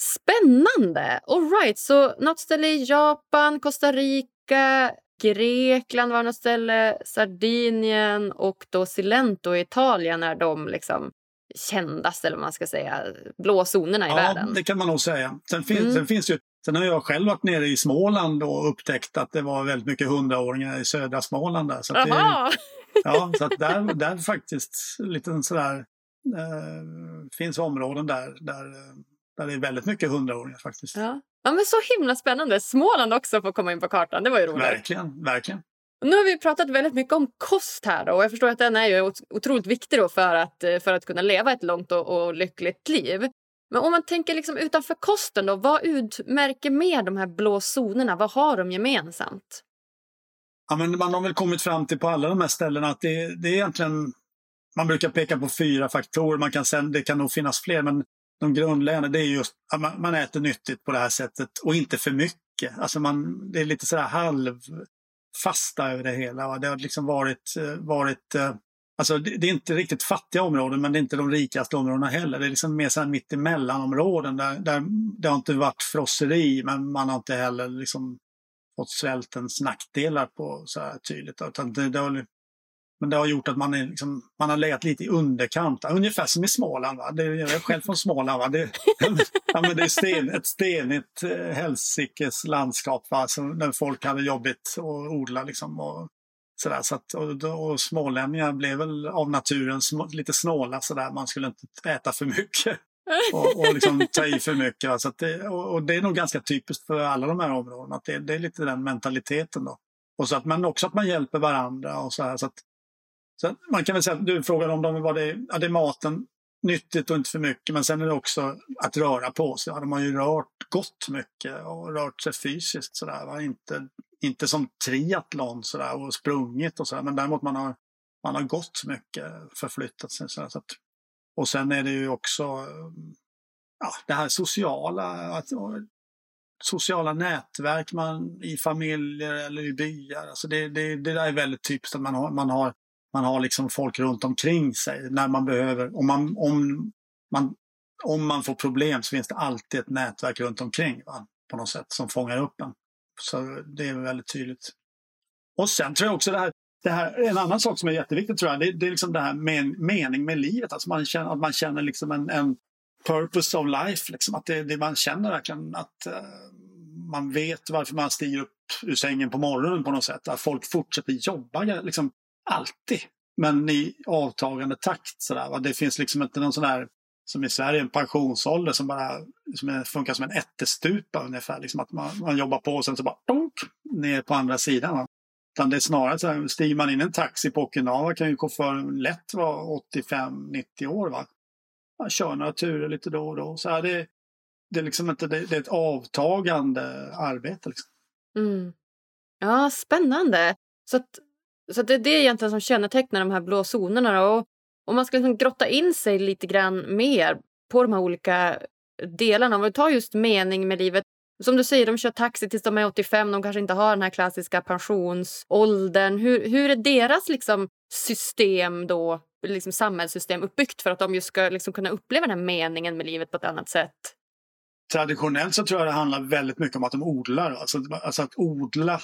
Spännande! Alright, så något ställe i Japan, Costa Rica, Grekland var något ställe, Sardinien och då Silento i Italien är de liksom kändaste, eller man ska säga, blå zonerna i ja, världen. Ja, det kan man nog säga. Sen, finns, mm. sen finns ju Sen har jag själv varit nere i Småland och upptäckt att det var väldigt mycket hundraåringar i södra Småland. Där. Så det, ja, så att där, där faktiskt lite sådär, eh, finns områden där, där, där det är väldigt mycket hundraåringar faktiskt. Ja. ja, men så himla spännande. Småland också får komma in på kartan, det var ju roligt. Verkligen, verkligen. Nu har vi pratat väldigt mycket om kost här då, och jag förstår att den är ju otroligt viktig för, att, för att kunna leva ett långt och, och lyckligt liv. Men om man tänker liksom utanför kosten då, vad utmärker mer de här blå zonerna? Vad har de gemensamt? Ja, men man har väl kommit fram till på alla de här ställena att det, det är egentligen, man brukar peka på fyra faktorer, man kan sen, det kan nog finnas fler, men de grundläggande det är just att man, man äter nyttigt på det här sättet och inte för mycket. Alltså man, det är lite sådär halvfasta över det hela. Va? Det har liksom varit, eh, varit eh, Alltså det, det, är inte riktigt fattiga områden men det är inte de rikaste områdena heller. Det är liksom mer så här mittemellan-områden där, där det har inte varit frosseri men man har inte heller liksom fått svältens nackdelar på så här tydligt. Utan det, det har men det har gjort att man, är liksom, man har legat lite i underkant. Ungefär som i Småland. Va? Det, jag är själv från Småland. Va? Det, ja, men det är sten, ett stenigt eh, helsikes landskap. Va? Så när folk hade jobbigt att odla. Liksom, och, sådär. Så att, och, och smålänningar blev väl av naturen sm, lite snåla. Sådär. Man skulle inte äta för mycket och, och liksom ta i för mycket. Va? Så det, och, och, det är nog ganska typiskt för alla de här områdena. Att det, det är lite den mentaliteten. Då. Och så att, men också att man hjälper varandra. och så, här, så att så man kan väl säga, att du frågade om de var det, ja, det är maten, nyttigt och inte för mycket, men sen är det också att röra på sig. Ja, de har ju rört gott mycket och rört sig fysiskt sådär, va? Inte, inte som triathlon sådär, och sprungit och sådär, men däremot man har, man har gått mycket, förflyttat sig. Sådär, så att, och sen är det ju också ja, det här sociala, att, sociala nätverk man, i familjer eller i byar. Alltså det, det, det där är väldigt typiskt att man har, man har, man har liksom folk runt omkring sig när man behöver. Om man, om, man, om man får problem så finns det alltid ett nätverk runt omkring va? på något sätt som fångar upp en. Så det är väldigt tydligt. Och sen tror jag också det här, det här en annan sak som är jätteviktigt tror jag, det, det är liksom det här med mening med livet. Alltså man känner, att man känner liksom en, en purpose of life. Liksom. Att det, det man känner verkligen att uh, man vet varför man stiger upp ur sängen på morgonen på något sätt. Att folk fortsätter jobba liksom alltid. Men i avtagande takt. Sådär, va? Det finns liksom inte någon sån där som i Sverige, en pensionsålder som bara som funkar som en ättestupa ungefär. Liksom att man, man jobbar på och sen så bara donk, ner på andra sidan. Va? Utan det är snarare så här, stiger man in en taxi på Okinawa kan ju chauffören lätt vara 85-90 år. Va? Man kör några turer lite då och då. Så här, det, det, är liksom inte, det, det är ett avtagande arbete. Liksom. Mm. Ja, spännande. Så, att, så att det är det egentligen som kännetecknar de här blå zonerna. Och om man ska liksom grotta in sig lite grann mer på de här olika delarna. Om vi tar just mening med livet. Som du säger, de kör taxi tills de är 85. De kanske inte har den här klassiska pensionsåldern. Hur, hur är deras liksom, system då, liksom samhällssystem uppbyggt för att de just ska liksom kunna uppleva den här meningen med livet på ett annat sätt? Traditionellt så tror jag det handlar väldigt mycket om att de odlar. Alltså, alltså att odla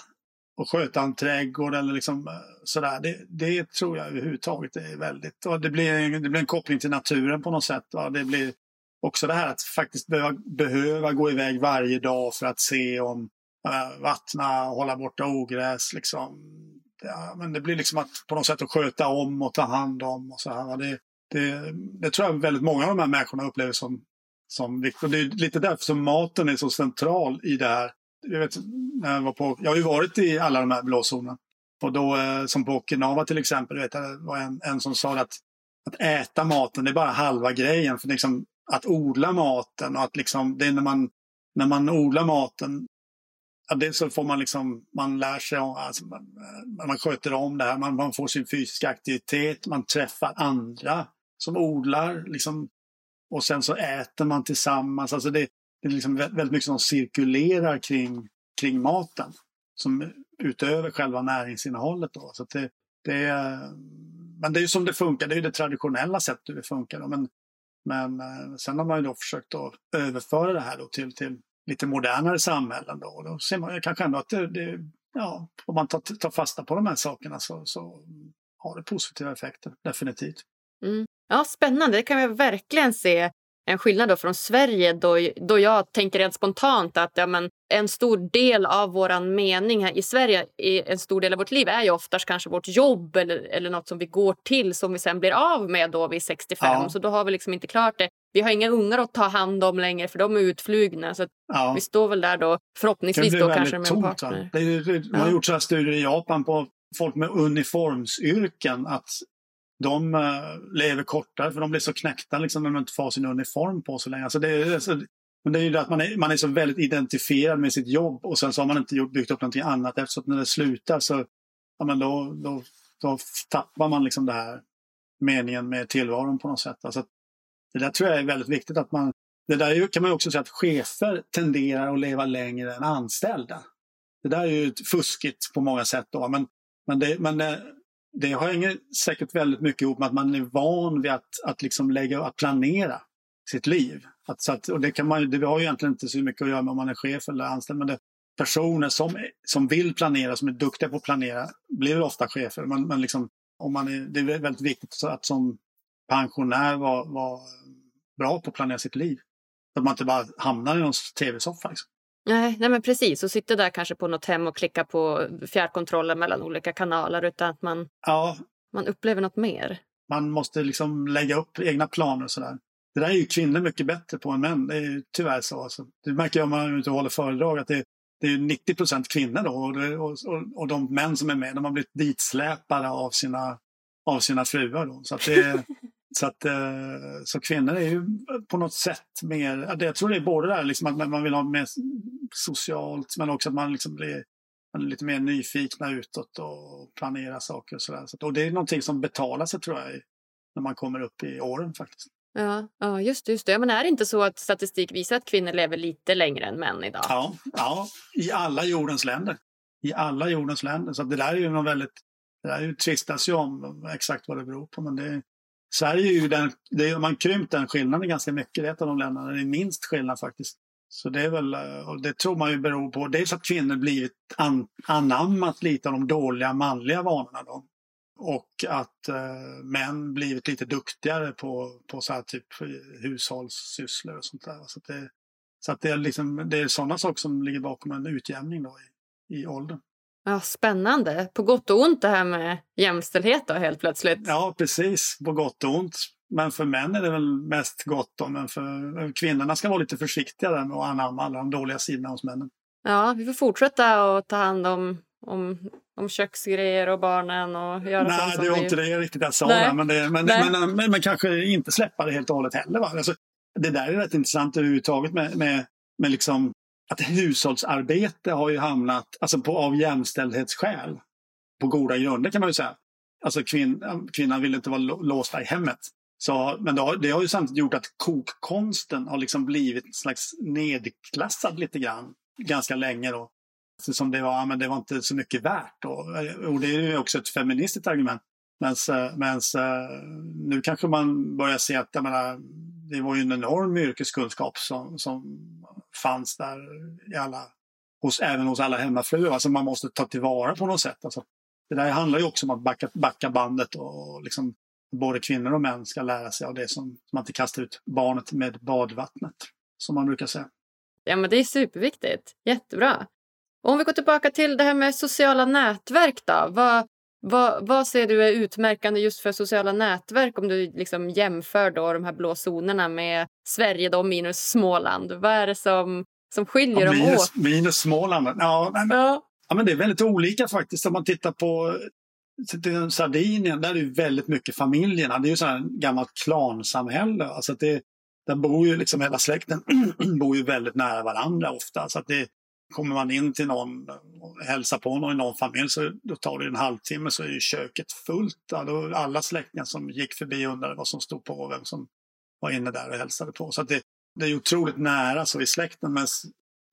och sköta en trädgård eller liksom eh, sådär. Det, det tror jag överhuvudtaget är väldigt... Och det, blir, det blir en koppling till naturen på något sätt. Va? Det blir också det här att faktiskt behöva, behöva gå iväg varje dag för att se om äh, vattna, hålla borta ogräs. Liksom. Ja, men det blir liksom att på något sätt att sköta om och ta hand om. och så här. Det, det, det tror jag väldigt många av de här människorna upplever som, som viktigt. Och det är lite därför som maten är så central i det här jag, vet, när jag, var på, jag har ju varit i alla de här blåzonerna. Och då, eh, som på Okinawa till exempel, vet det var en, en som sa att, att äta maten, det är bara halva grejen. För liksom, att odla maten och att liksom, det är när man, när man odlar maten, ja, det så får man liksom, man lär sig, alltså, man, eh, man sköter om det här, man, man får sin fysiska aktivitet, man träffar andra som odlar, liksom, och sen så äter man tillsammans. Alltså det, det är liksom väldigt mycket som cirkulerar kring, kring maten. Som utöver själva näringsinnehållet. Då. Så det, det är, men det är ju som det funkar, det är det traditionella sättet det funkar. Då. Men, men eh, sen har man ju då försökt att överföra det här då till, till lite modernare samhällen. Då. Och då ser man kanske ändå att det, det, ja, om man tar, tar fasta på de här sakerna så, så har det positiva effekter, definitivt. Mm. Ja, spännande. Det kan vi verkligen se en skillnad då från Sverige då, då jag tänker rent spontant att ja, men en stor del av vår mening här i Sverige, en stor del av vårt liv är ju oftast kanske vårt jobb eller, eller något som vi går till som vi sen blir av med då vid 65. Ja. Så då har vi liksom inte klart det. Vi har inga ungar att ta hand om längre för de är utflugna. Så ja. vi står väl där då förhoppningsvis då kanske med en partner. Det, det, man har gjort så studier i Japan på folk med uniformsyrken att de uh, lever kortare för de blir så knäckta liksom, när de inte får sin uniform på så länge. Alltså det, är, alltså, men det är ju det att man är, man är så väldigt identifierad med sitt jobb och sen så har man inte gjort, byggt upp någonting annat eftersom när det slutar så ja, men då, då, då tappar man liksom det här meningen med tillvaron på något sätt. Alltså, det där tror jag är väldigt viktigt att man det där kan man också säga att chefer tenderar att leva längre än anställda. Det där är ju fuskigt på många sätt. Då, men, men, det, men det, det hänger säkert väldigt mycket ihop med att man är van vid att, att, liksom lägga, att planera sitt liv. Att, så att, och det, kan man, det har ju egentligen inte så mycket att göra med om man är chef eller anställd. Men det, personer som, som vill planera, som är duktiga på att planera, blir ofta chefer. Men, men liksom, om man är, det är väldigt viktigt att som pensionär vara var bra på att planera sitt liv. Så att man inte bara hamnar i någon tv-soffa. Liksom. Nej, nej men precis. Och sitta där kanske på något hem och klicka på fjärrkontroller mellan olika kanaler utan att man, ja. man upplever något mer. Man måste liksom lägga upp egna planer och sådär. Det där är ju kvinnor mycket bättre på än män. Det är ju tyvärr så. Alltså. Det märker jag om man inte håller föredrag att det, det är 90 procent kvinnor då. Och, det, och, och, de män som är med de har blivit ditsläpade av sina, av sina fruar. Då. Så att det, Så, att, eh, så kvinnor är ju på något sätt mer, jag tror det är både där liksom att man vill ha mer socialt men också att man liksom blir man är lite mer nyfikna utåt och planerar saker och sådär. Så, och det är någonting som betalar sig tror jag när man kommer upp i åren faktiskt. Ja, ja just det. Just det. Men är det inte så att statistik visar att kvinnor lever lite längre än män idag? Ja, ja i alla jordens länder. I alla jordens länder. Så det där är ju något väldigt... Det där ju tvistas ju om exakt vad det beror på. Men det, Sverige är ju den... Det är, man krympt den skillnaden ganska mycket. Det är ett av de länderna där det är minst skillnad faktiskt. Så det är väl, eh, och det tror man ju beror på dels att kvinnor blivit an, anammat lite av de dåliga manliga vanorna. Då. Och att eh, män blivit lite duktigare på, på så här typ hushållssysslor och sånt där. Så, det, så att det är, liksom, det är sådana saker som ligger bakom en utjämning då i, i åldern. Ja, spännande. På gott och ont det här med jämställdhet då helt plötsligt. Ja, precis. På gott och ont. Men för män är det väl mest gott då. Men för kvinnorna ska vara lite försiktiga där med att anamma alla de dåliga sidorna hos männen. Ja, vi får fortsätta att ta hand om, om, om köksgrejer och barnen och göra Nej, det var vi... inte det riktigt jag sa. Där, men, det, men, men, men, men, kanske inte släppa det helt och hållet heller. Va? Alltså, det där är rätt intressant överhuvudtaget med, med, med liksom att hushållsarbete har ju hamnat alltså på, av jämställdhetsskäl på goda grunder kan man ju säga. Alltså kvin, kvinnan vill inte vara låsta i hemmet. Så, men det har, det har ju samtidigt gjort att kokkonsten har liksom blivit en slags nedklassad lite grann ganska länge. Då. Som det var, men det var inte så mycket värt. Då. Och det är ju också ett feministiskt argument. Men eh, eh, nu kanske man börjar se att jag menar, det var ju en enorm yrkeskunskap som, som fanns där i alla, hos, även hos alla hemmafruar. Alltså man måste ta tillvara på något sätt. Alltså, det där handlar ju också om att backa, backa bandet och liksom både kvinnor och män ska lära sig av det som, som man inte kastar ut barnet med badvattnet, som man brukar säga. Ja, men det är superviktigt. Jättebra. Och om vi går tillbaka till det här med sociala nätverk då. Vad, vad, vad ser du är utmärkande just för sociala nätverk om du liksom jämför då de här blå zonerna med Sverige då minus Småland? Vad är det som, som skiljer ja, dem minus, åt? Minus Småland? Ja, men, Ja. ja, men det är väldigt olika faktiskt. Om man tittar på Sardinien, där är det väldigt mycket familjerna. Det är ju så här gammalt klansamhälle. Alltså det, där bor ju liksom hela släkten bor ju väldigt nära varandra ofta. Så att det, kommer man in till någon och hälsar på någon i någon familj så då tar det en halvtimme så är ju köket fullt. Alla släktingar som gick förbi undrade vad som stod på och vem som var inne där och hälsade på. Så att det, det är otroligt nära så i släkten. Men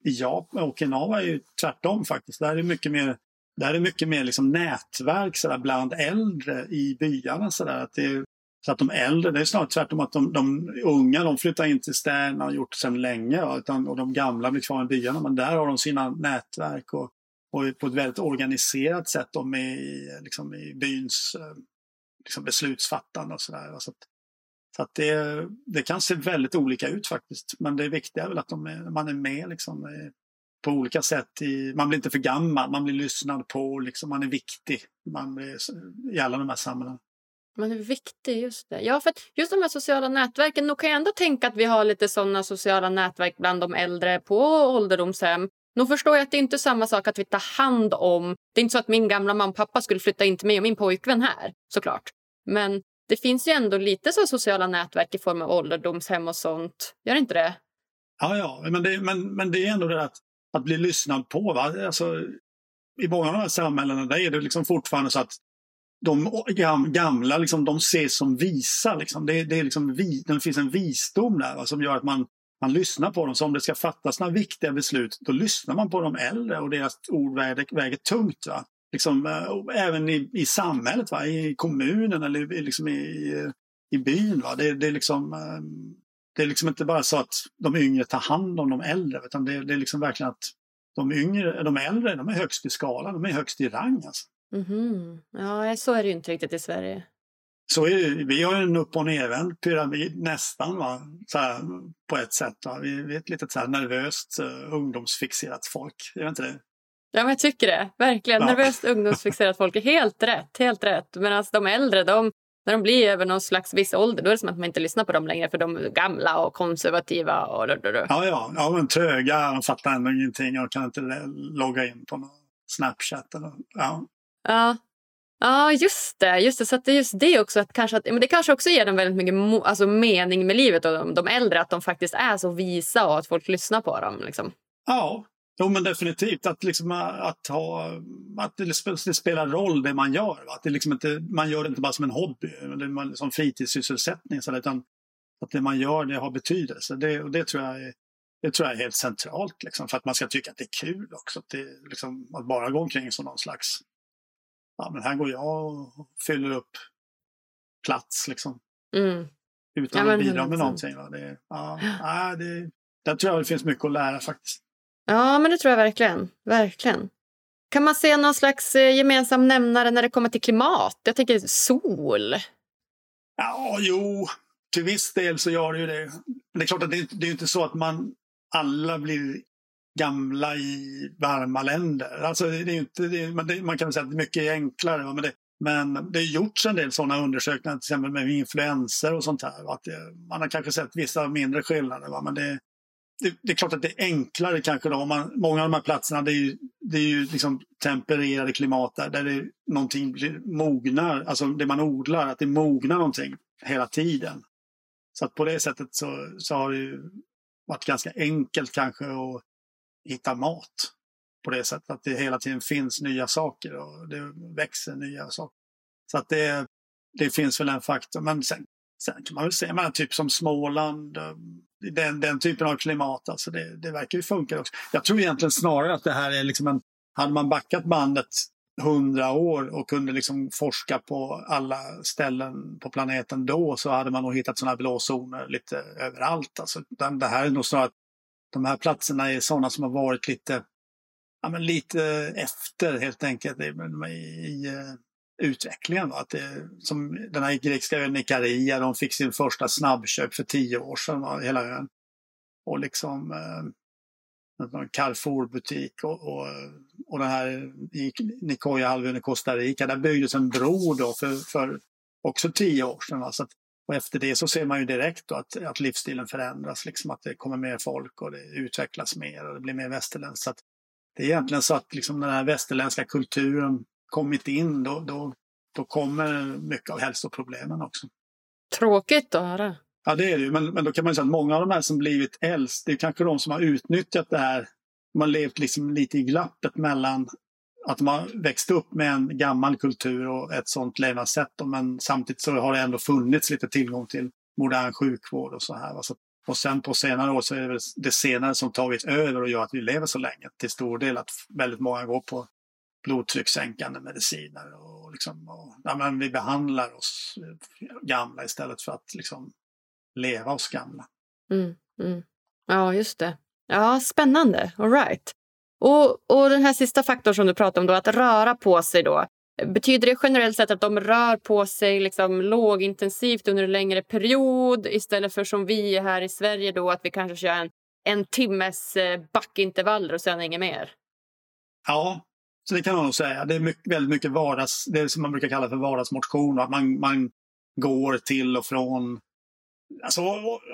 i Japan och Okinawa är ju tvärtom faktiskt. Där är det mycket mer där är mycket mer liksom nätverk så där, bland äldre i byarna. Så, där, att det, så att de äldre, det är snarare tvärtom att de, de unga de flyttar in till städerna och gjort sedan länge. Va, utan, och de gamla blir kvar i byarna. Men där har de sina nätverk och, och på ett väldigt organiserat sätt de är i, liksom, i byns eh, liksom, beslutsfattande och sådär. Så, att, så att det, det kan se väldigt olika ut faktiskt. Men det viktiga är väl att de är, man är med liksom, på olika sätt. I, man blir inte för gammal, man blir lyssnad på, liksom, man är viktig man blir, i alla de här sammanhangen. Man är viktig, just det. Ja, för just de här sociala nätverken, nog kan jag ändå tänka att vi har lite sådana sociala nätverk bland de äldre på ålderdomshem. Nu förstår jag att det inte är samma sak att vi tar hand om... Det är inte så att min gamla mamma och pappa skulle flytta in till mig och min pojkvän här, såklart. Men det finns ju ändå lite så sociala nätverk i form av ålderdomshem och sånt. Gör det inte det? Ja, ja, men det, men, men det är ändå det att att bli lyssnad på. Va? Alltså, I många av de här samhällena där är det liksom fortfarande så att de gamla liksom, de ses som visa. Liksom. Det, det, är liksom, det finns en visdom där va, som gör att man, man lyssnar på dem. Så om det ska fattas några viktiga beslut då lyssnar man på de äldre och deras ord väger, väger tungt. Va? Liksom, eh, även i, i samhället, va? i kommunen eller liksom i, i byn. Va? Det, det, är liksom, eh, det är liksom inte bara så att de yngre tar hand om de äldre utan det, det är liksom verkligen att de yngre, de äldre, de är högst i skalan, de är högst i rang. Alltså. Mm-hmm. Ja, så är det ju inte riktigt i Sverige. Så är det, vi har ju en upp och nervänd pyramid nästan va? Så här, på ett sätt. Va? Vi, vi är ett litet så här nervöst uh, ungdomsfixerat folk, är det inte det? Ja, men jag tycker det. Verkligen. Ja. Nervöst ungdomsfixerat folk är helt rätt. Helt rätt. Men alltså, de äldre, de, när de blir över någon slags viss ålder då är det som att man inte lyssnar på dem längre för de är gamla och konservativa. Och då, då, då. Ja, ja, ja, men tröga. De fattar ändå ingenting och kan inte logga in på någon Snapchat. Eller, ja. Ja. Ja, just det. Just det. Så det är just det också. Att kanske att, men det kanske också ger dem väldigt mycket mo, alltså mening med livet och de, de äldre. Att de faktiskt är så visa och att folk lyssnar på dem. Liksom. Ja, Jo, men definitivt. Att, liksom, att, ha, att det, spelar roll det man gör. Va? Att det liksom inte, man gör det inte bara som en hobby eller som fritidssysselsättning. Så, utan att det man gör det har betydelse. Det, och det, tror jag är, det tror jag är helt centralt liksom, för att man ska tycka att det är kul också. Att, det, liksom, att bara gå omkring som någon slags... Ja, men här går jag och fyller upp plats. Liksom. Mm. Utan ja, att bidra med någonting. Va? Det, ja, ja, det, där tror jag det finns mycket att lära faktiskt. Ja, men det tror jag verkligen. Verkligen. Kan man se någon slags eh, gemensam nämnare när det kommer till klimat? Jag tänker sol. Ja, jo, till viss del så gör det ju det. Men det är klart att det, det är inte så att man alla blir gamla i varma länder. Alltså det är inte, det, man, man kan säga att det är mycket enklare. Men det, men det har gjorts en del sådana undersökningar, till exempel med influenser och sånt här. Att det, man har kanske sett vissa mindre skillnader. Va? Men det, det, det, är klart att det är enklare kanske då. Man, många av de här platserna det är ju, det är ju liksom tempererade klimat där, där det någonting mognar, alltså det man odlar, att det mognar någonting hela tiden. Så att på det sättet så, så har det ju varit ganska enkelt kanske att hitta mat. På det sättet att det hela tiden finns nya saker och det växer nya saker. Så att det, det finns väl en faktor. Men sen, sen kan man väl se, man, typ som Småland, eh, den, den typen av klimat, alltså det, det verkar ju funka också. Jag tror egentligen snarare att det här är liksom en, hade man backat bandet hundra år och kunde liksom forska på alla ställen på planeten då så hade man nog hittat sådana blå zoner lite överallt. Alltså, det här är nog snarare att de här platserna är sådana som har varit lite, ja, men lite efter helt enkelt i, i, i eh, utvecklingen. Va? Att det, som den här grekiska ön Ikaria, de fick sin första snabbköp för tio år sedan, va? hela ön. Och liksom eh, Carrefour-butik och, och, och den här i Nicoya-halvön i Costa Rica, där byggdes en bro då för, för också tio år sedan. Så att, och efter det så ser man ju direkt att, att livsstilen förändras, liksom att det kommer mer folk och det utvecklas mer och det blir mer västerländskt. Så det är egentligen så att liksom den här västerländska kulturen kommit in, då, då, då kommer mycket av hälsoproblemen också. Tråkigt att höra. Ja, det är det ju. Men, men då kan man säga att många av de här som blivit äldst, det är kanske de som har utnyttjat det här. De har levt liksom lite i glappet mellan att man växte växt upp med en gammal kultur och ett sånt levnadssätt. Men samtidigt så har det ändå funnits lite tillgång till modern sjukvård och så här. Alltså, och sen på senare år så är det det senare som tagit över och gör att vi lever så länge. Till stor del att väldigt många går på blodtryckssänkande mediciner. Och, liksom, och ja, men vi behandlar oss gamla istället för att liksom, leva oss gamla. Mm, mm. Ja, just det. Ja, spännande. All right. Och, och den här sista faktorn som du pratar om, då, att röra på sig. då. Betyder det generellt sett att de rör på sig liksom lågintensivt under en längre period istället för som vi här i Sverige då att vi kanske kör en, en timmes eh, backintervaller och sen inget mer? Ja, så det kan man nog säga. Det är mycket, väldigt mycket vardags, det som man brukar kalla för vardagsmotion. Att man, man går till och från Alltså,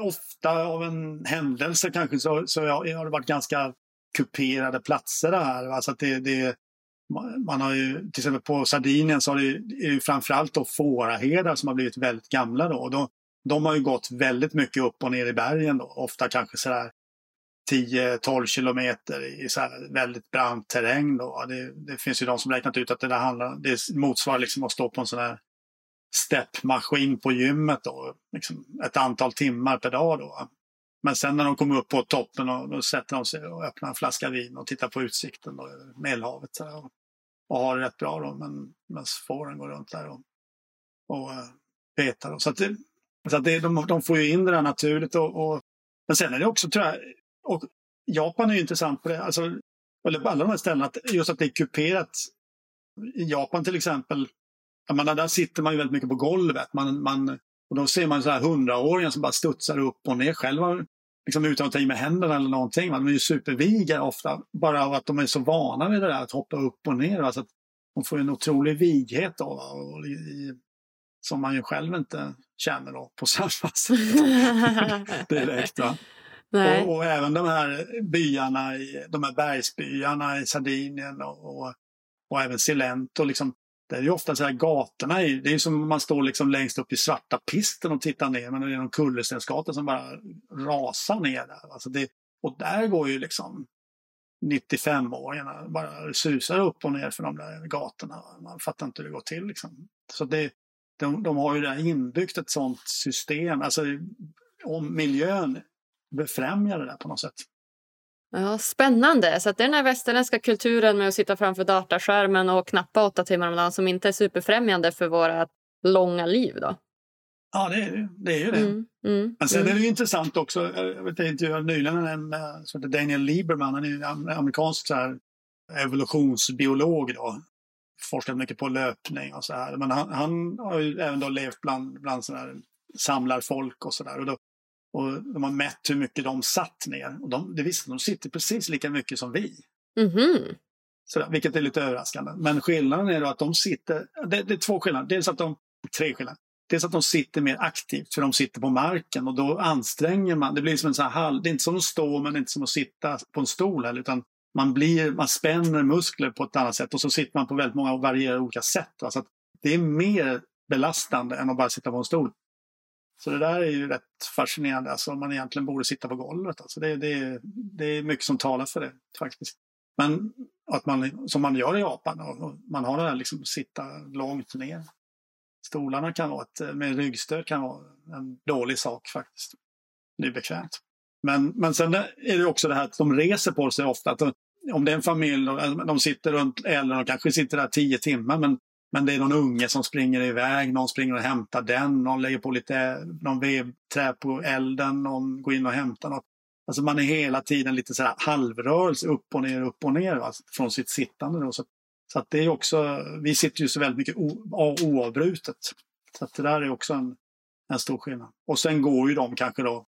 ofta av en händelse kanske så, så har det varit ganska kuperade platser det här. Alltså att det, det, man har ju, till exempel på Sardinien så har det, är det framförallt då fåraherdar som har blivit väldigt gamla då. De, de har ju gått väldigt mycket upp och ner i bergen då. Ofta kanske sådär 10-12 kilometer i så väldigt brant terräng. Då. Det, det, finns ju de som räknat ut att det, där handlar, det motsvarar liksom att stå på en sån här steppmaskin på gymmet då, liksom ett antal timmar per dag. Då. Men sen när de kommer upp på toppen och då sätter de sig och öppnar en flaska vin och tittar på utsikten då, över Medelhavet. Så, och, och har det rätt bra då, men medan fåren går runt där och, och eh, petar. Då. Så, att det, så att det, de, de får ju in det där naturligt. Och, och, men sen är det också, tror jag, och Japan är ju intressant på det, alltså, eller på alla de här ställena, att just att det är kuperat. I Japan till exempel, menar, där sitter man ju väldigt mycket på golvet. Man, man, och då ser man så här hundraåringar som bara studsar upp och ner själva liksom utan att ta i med händerna eller någonting. De är ju superviga ofta, bara av att de är så vana vid det där att hoppa upp och ner. Så att de får en otrolig vighet då, och i, som man ju själv inte känner då, på samma sätt direkt. Va? Och, och, även de här byarna, i, de här bergsbyarna i Sardinien och, och, och även Silento. Liksom, det är ju ofta så här gatorna, är, det är som om man står liksom längst upp i svarta pisten och tittar ner, men det är någon kullerstensgata som bara rasar ner där. Alltså det, och där går ju liksom 95-åringarna bara susar upp och ner för de där gatorna. Man fattar inte hur det går till. Liksom. Så det, de, de har ju där inbyggt ett sånt system, alltså om miljön befrämjar det där på något sätt. Ja, spännande. Så det är den här västerländska kulturen med att sitta framför dataskärmen och knappa åtta timmar om dagen som inte är superfrämjande för våra långa liv då? Ja, det är, det är ju det. Mm, mm, Men sen mm. är det ju intressant också, jag vet, jag intervjuade nyligen en som heter Daniel Lieberman, han är en amerikansk så här, evolutionsbiolog då. Forskat mycket på löpning och så här. Men han, han har ju även då levt bland, bland så här samlarfolk och sådär. Och, och de har mätt hur mycket de satt ner. Och de, det visste de sitter precis lika mycket som vi. Mm. Sådär, vilket är lite överraskande. Men skillnaden är att de sitter, det, det är två skillnader. Dels att de, tre skillnader. Dels att de sitter mer aktivt för de sitter på marken och då anstränger man. Det blir som en sån här det är inte som att stå men inte som att sitta på en stol heller utan man, blir, man spänner muskler på ett annat sätt och så sitter man på väldigt många och varierade olika sätt. Så det är mer belastande än att bara sitta på en stol. Så det där är ju rätt fascinerande, alltså man egentligen borde sitta på golvet. Alltså det, det, det är mycket som talar för det faktiskt. Men att man, som man gör i Japan, och man har det här liksom sitta långt ner. Stolarna kan vara ett, med ryggstöd kan vara en dålig sak faktiskt. Det är bekvämt. Men, men sen är det också det här att de reser på sig ofta. Att de, om det är en familj, de sitter runt elden och kanske sitter där tio timmar men, men det är någon unge som springer iväg, någon springer och hämtar den, någon lägger på lite någon vevträ på elden, någon går in och hämtar något. Alltså man är hela tiden lite så här halvrörelse upp och ner, upp och ner va? från sitt sittande. Då. Så, så att det är också, vi sitter ju så väldigt mycket oavbrutet. Så att det där är också en, en stor skillnad. Och sen går ju de kanske då,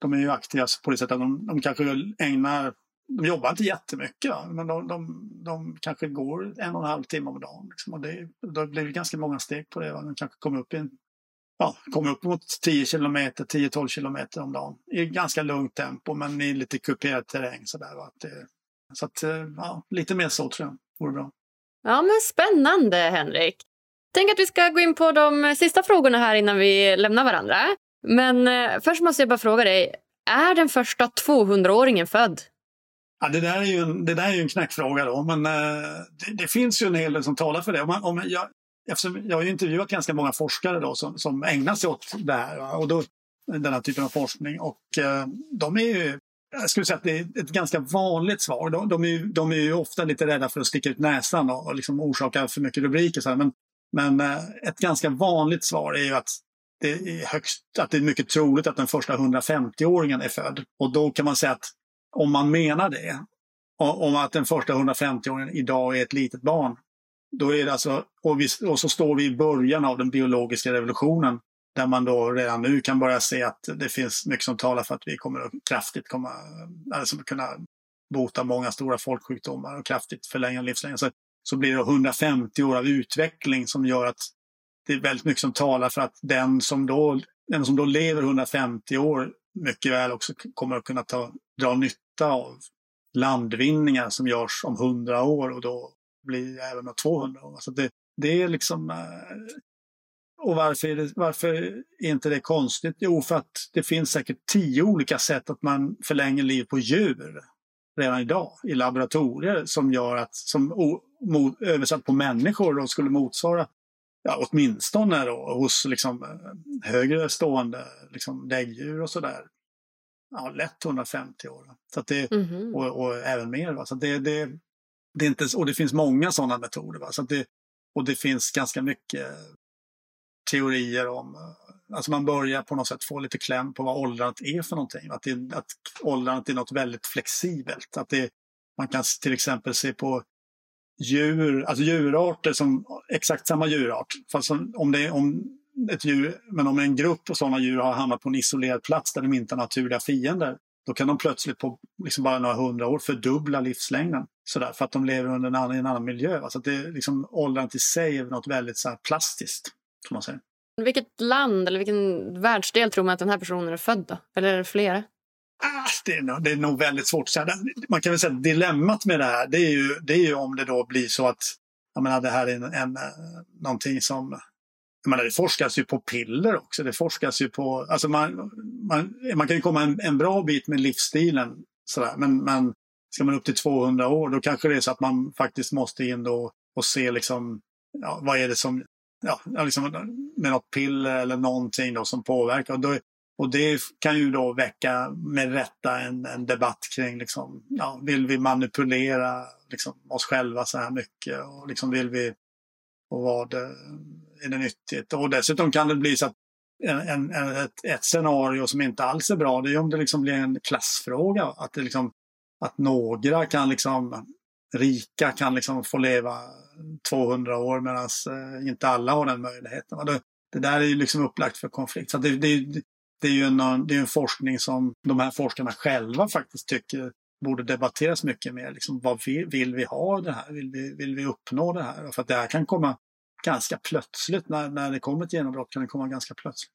de är ju aktiva på det sättet att de, de kanske ägnar, de jobbar inte jättemycket men de, de, de kanske går en och en halv timme om dagen. Liksom. Och det, då blir det ganska många steg på det. Va? De kanske kommer upp i en ja, kommer upp mot 10 kilometer, 10-12 kilometer om dagen. I ganska lugnt tempo men i lite kuperad terräng. Så, där, va? så att, eh, ja, lite mer så tror jag vore bra. Ja, men spännande Henrik. Tänk att vi ska gå in på de sista frågorna här innan vi lämnar varandra. Men eh, först måste jag bara fråga dig, är den första 200-åringen född? Ja, det, där är ju en, det där är ju en knäckfråga då, men eh, det, det, finns ju en hel del som talar för det. Om, om jag, eftersom jag har ju intervjuat ganska många forskare då som, som ägnar sig åt det här och då, den här typen av forskning och eh, de är ju jag skulle säga att det är ett ganska vanligt svar. De, de, är, ju, de är ju ofta lite rädda för att sticka ut näsan och, och liksom orsaka för mycket rubriker. Så här. Men, men eh, ett ganska vanligt svar är ju att det är, högst, att det är mycket troligt att den första 150-åringen är född. Och då kan man säga att om man menar det, om att den första 150-åringen idag är ett litet barn, då är det alltså, och, vi, och så står vi i början av den biologiska revolutionen där man då redan nu kan börja se att det finns mycket som talar för att vi kommer att kraftigt komma, alltså kunna bota många stora folksjukdomar och kraftigt förlänga livslängden. Så, så blir det 150 år av utveckling som gör att det är väldigt mycket som talar för att den som då, den som då lever 150 år mycket väl också kommer att kunna ta, dra nytta av landvinningar som görs om 100 år och då blir även om 200 år. Så det, det är liksom eh, och varför är, det, varför är inte det konstigt? Jo, för att det finns säkert tio olika sätt att man förlänger liv på djur redan idag i laboratorier som gör att, som o, mo, översatt på människor då skulle motsvara ja, åtminstone då, hos liksom, eh, högre stående liksom, däggdjur och sådär. Ja, lätt 150 år. Så det, mm -hmm. och, och, även mer. Va? Så det, det, det är inte, och det finns många sådana metoder. Va? Så det, och det finns ganska mycket teorier om eh, Alltså man börjar på något sätt få lite kläm på vad åldrandet är för någonting. Att, det, att åldrandet är något väldigt flexibelt. Att det, man kan till exempel se på djur, alltså djurarter som exakt samma djurart. Fast om det om ett djur, men om en grupp av sådana djur har hamnat på en isolerad plats där de inte har naturliga fiender. Då kan de plötsligt på liksom bara några hundra år fördubbla livslängden. Sådär, för att de lever under en annan, en annan miljö. Alltså det, liksom, åldrandet i sig är något väldigt så plastiskt. Får man säga. Vilket land eller vilken världsdel tror man att den här personen är född då? Eller är det flera? Ah, det, är nog, det är nog väldigt svårt att säga. Man kan väl säga att dilemmat med det här det är ju, det är ju om det då blir så att jag menar, det här är en, en, någonting som menar, det forskas ju på piller också. Det forskas ju på, alltså man, man, man kan ju komma en, en bra bit med livsstilen. Sådär. Men, men ska man upp till 200 år, då kanske det är så att man faktiskt måste in då och se liksom, ja, vad är det som, ja, liksom med något piller eller någonting då som påverkar. Och, då, och det kan ju då väcka med rätta en, en debatt kring, liksom, ja, vill vi manipulera liksom, oss själva så här mycket? Och liksom vill vi, och vad är det nyttigt? Och dessutom kan det bli så att en, en, ett, ett scenario som inte alls är bra, det är om det liksom blir en klassfråga. Att, det liksom, att några kan liksom, rika kan liksom få leva 200 år medan eh, inte alla har den möjligheten. Det, det, där är ju liksom upplagt för konflikt. Så det, det, det är ju en, det är en forskning som de här forskarna själva faktiskt tycker borde debatteras mycket mer. Liksom, vad vill, vill vi ha det här? Vill vi, vill vi uppnå det här? För att det här kan komma ganska plötsligt. När, när det kommer ett genombrott kan det komma ganska plötsligt.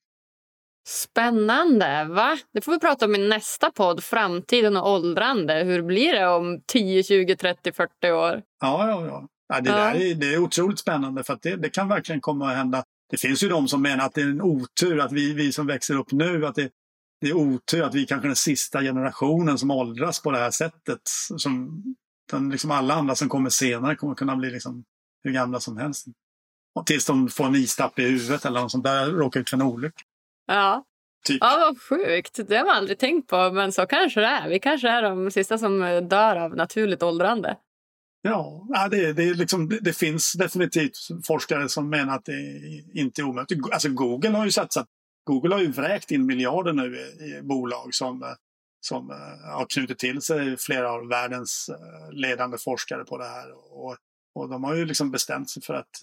Spännande! Va? Det får vi prata om i nästa podd, Framtiden och åldrande. Hur blir det om 10, 20, 30, 40 år? Ja, ja, ja. ja det, ja. Är, det är otroligt spännande för det, det kan verkligen komma att hända. Det finns ju de som menar att det är en otur att vi, vi som växer upp nu, att det, det är otur att vi kanske är den sista generationen som åldras på det här sättet. Som, liksom alla andra som kommer senare kommer kunna bli liksom hur gamla som helst. Tills de får en istapp i huvudet eller något sånt där, råkar ut för en olycka. Ja. Typ. Ja, vad sjukt. Det har man aldrig tänkt på, men så kanske det är. Vi kanske är de sista som dör av naturligt åldrande. Ja, det, det, liksom, det, finns definitivt forskare som menar att det inte är omöjligt. Alltså Google har ju satsat, Google har ju vräkt in miljarder nu i, i bolag som, som uh, har knutit till sig flera av världens uh, ledande forskare på det här. Och, och de har ju liksom bestämt sig för att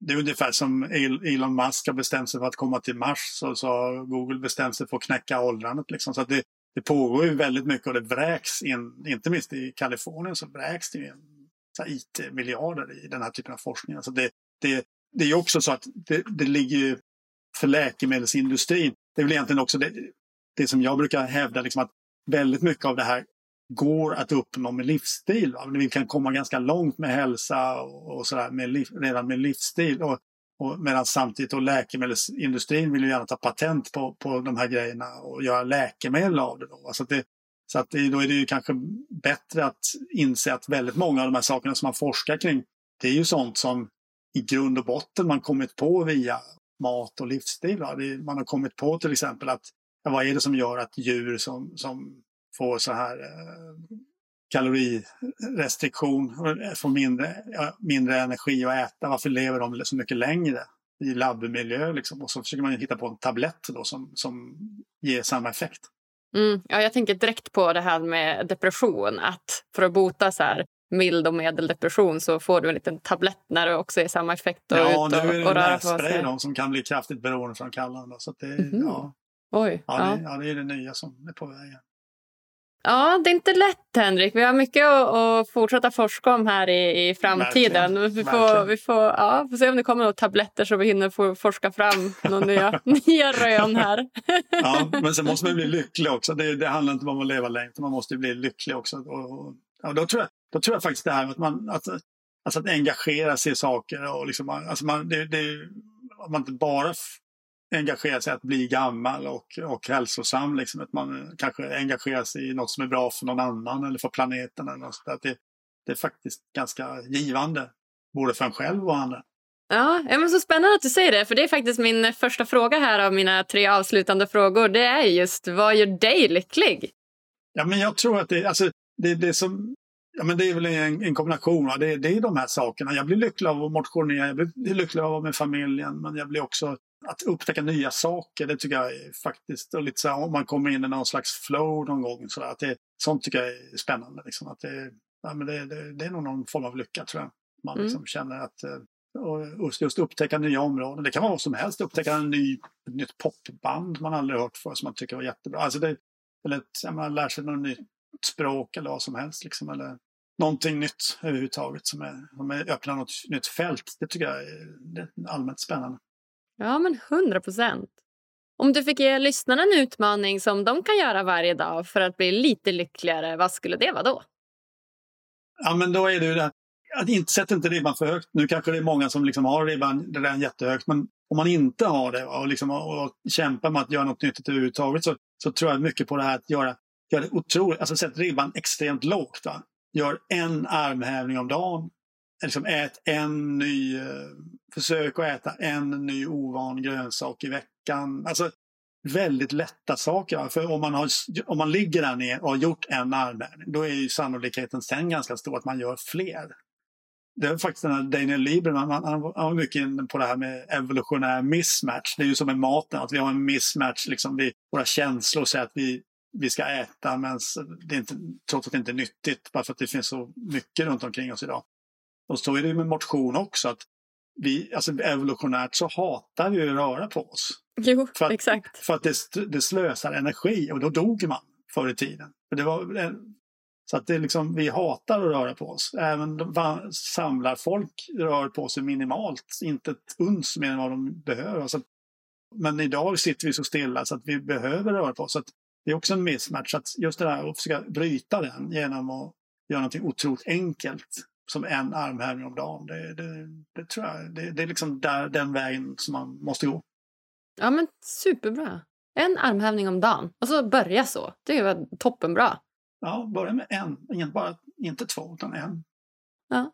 det är ungefär som Elon Musk har bestämt sig för att komma till Mars så, så har Google bestämt sig för att knäcka åldrandet. Liksom. Så det, det pågår ju väldigt mycket och det vräks in, inte minst i Kalifornien så vräks det in IT-miljarder i den här typen av forskning. Alltså det, det, det är också så att det, det ligger för läkemedelsindustrin. Det är väl egentligen också det, det som jag brukar hävda, liksom att väldigt mycket av det här går att uppnå med livsstil. Va? Vi kan komma ganska långt med hälsa och, och sådär med liv, redan med livsstil. Och, och medan samtidigt och läkemedelsindustrin vill ju gärna ta patent på, på de här grejerna och göra läkemedel av det. Då. Alltså det så att det, då är det ju kanske bättre att inse att väldigt många av de här sakerna som man forskar kring, det är ju sånt som i grund och botten man kommit på via mat och livsstil. Det, man har kommit på till exempel att vad är det som gör att djur som, som får så här eh, kalorirestriktion, får mindre, mindre energi att äta, varför lever de så mycket längre i labbmiljö? Liksom? Och så försöker man hitta på en tablett då som, som ger samma effekt. Mm, ja, jag tänker direkt på det här med depression. Att för att bota så här mild och medeldepression så får du en liten tablett när det också är samma effekt. Och ja, ut och, nu är det och nässpray som kan bli kraftigt beroendeframkallande. Så det, mm. ja. Oj, ja, ja. Det, ja, det är det nya som är på väg. Ja, det är inte lätt Henrik. Vi har mycket att, att fortsätta forska om här i, i framtiden. Verkligen. Vi, får, vi får, ja, får se om det kommer några tabletter så vi hinner forska fram några nya, nya rön här. ja, men sen måste man bli lycklig också. Det, det handlar inte om att leva länge, man måste bli lycklig också. Och, och, då, tror jag, då tror jag faktiskt det här att, man, att, alltså att engagera sig i saker. Och liksom, alltså man, det, det, man inte bara engagera sig att bli gammal och, och hälsosam. Liksom. Att man kanske engagerar sig i något som är bra för någon annan eller för planeten. Eller något det, det är faktiskt ganska givande, både för en själv och andra. Ja, men Så spännande att du säger det, för det är faktiskt min första fråga här av mina tre avslutande frågor. Det är just, vad gör dig lycklig? Ja, men jag tror att det, alltså, det, det som Ja, men det är väl en, en kombination. Det, det, är de här sakerna. Jag blir lycklig av att motionera, jag blir lycklig av att vara med familjen, men jag blir också att upptäcka nya saker, det tycker jag är faktiskt, och lite så här, om man kommer in i någon slags flow någon gång, så att det, sånt tycker jag är spännande. Liksom, att det, ja, men det, det, det är nog någon form av lycka tror jag. Man mm. liksom känner att eh, och just upptäcka nya områden. Det kan vara vad som helst, upptäcka en ny, ett nytt popband man aldrig hört för som man tycker var jättebra. Alltså det, eller ett, man lär sig något nytt språk eller vad som helst. Liksom, eller någonting nytt överhuvudtaget som, är, som är, öppnar något nytt fält. Det tycker jag är, det är allmänt spännande. Ja, men hundra procent. Om du fick ge lyssnarna en utmaning som de kan göra varje dag för att bli lite lyckligare, vad skulle det vara då? Ja, men då är det ju det att inte sätt inte ribban för högt. Nu kanske det är många som liksom har ribban redan jättehögt, men om man inte har det och, liksom, och kämpar med att göra något nyttigt överhuvudtaget så, så tror jag mycket på det här att göra göra det otroligt, alltså sätt ribban extremt lågt. Va? Gör en armhävning om dagen. Liksom ät en ny, eh, försök att äta en ny ovan grönsak i veckan. Alltså väldigt lätta saker. För om man, har, om man ligger där ner och har gjort en armhävning, då är ju sannolikheten sen ganska stor att man gör fler. Det är faktiskt den här Daniel Lieberman, han, han var mycket inne på det här med evolutionär mismatch. Det är ju som med maten, att vi har en mismatch, liksom vi, våra känslor säger att vi, vi ska äta, men det är inte, trots att det inte är nyttigt, bara för att det finns så mycket runt omkring oss idag. Och så är det med motion också, att vi, alltså evolutionärt så hatar vi att röra på oss. Jo, för att, exakt. För att det, det slösar energi och då dog man förr i tiden. Det var, så att det liksom, vi hatar att röra på oss. Även samlarfolk rör på sig minimalt, inte ett uns mer än vad de behöver. Så, men idag sitter vi så stilla så att vi behöver röra på oss. Så det är också en mismatch, att just det här att försöka bryta den genom att göra något otroligt enkelt som en armhävning om dagen. Det, det, det tror jag, det, det, är liksom där, den vägen som man måste gå. Ja men superbra. En armhävning om dagen och så börja så. Det var toppenbra. Ja, börja med en. Ingen, bara, inte två, utan en. Ja.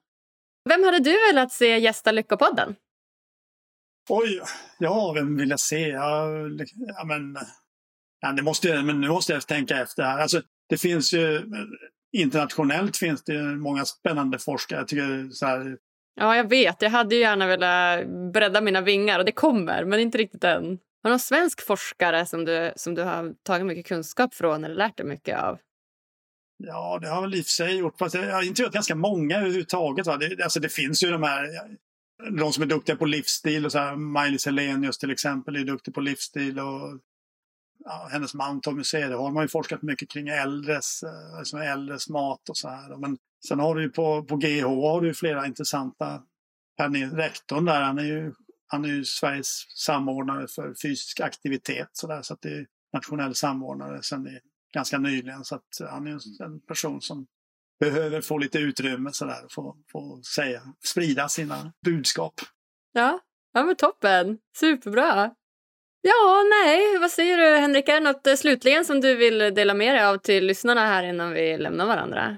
Vem hade du velat se gästa Lyckopodden? Oj, ja, vem vill jag se? Ja, ja men, ja, det måste, men nu måste jag tänka efter här. Alltså, det finns ju internationellt finns det många spännande forskare. Jag tycker så här... Ja, jag vet. Jag hade ju gärna velat bredda mina vingar och det kommer, men inte riktigt än. Har du någon svensk forskare som du, som du har tagit mycket kunskap från eller lärt dig mycket av? Ja, det har jag väl i och för sig gjort. Fast jag har intervjuat ganska många överhuvudtaget. Va? Det, alltså det finns ju de här, de som är duktiga på livsstil. Och så här, Maj-Lis Helenius till exempel är duktig på livsstil. Och ja, hennes man Tommy Cederholm har ju forskat mycket kring äldres, alltså äldres mat och så här. Men sen har du ju på, på GH har du flera intressanta, rektorn där, han är ju, han är ju Sveriges samordnare för fysisk aktivitet så, där, så att det är nationell samordnare sen i, ganska nyligen. Så att han är en person som behöver få lite utrymme så där, få, få säga, sprida sina budskap. Ja, ja men toppen, superbra. Ja, nej, vad säger du Henrik? Är det något eh, slutligen som du vill dela med dig av till lyssnarna här innan vi lämnar varandra?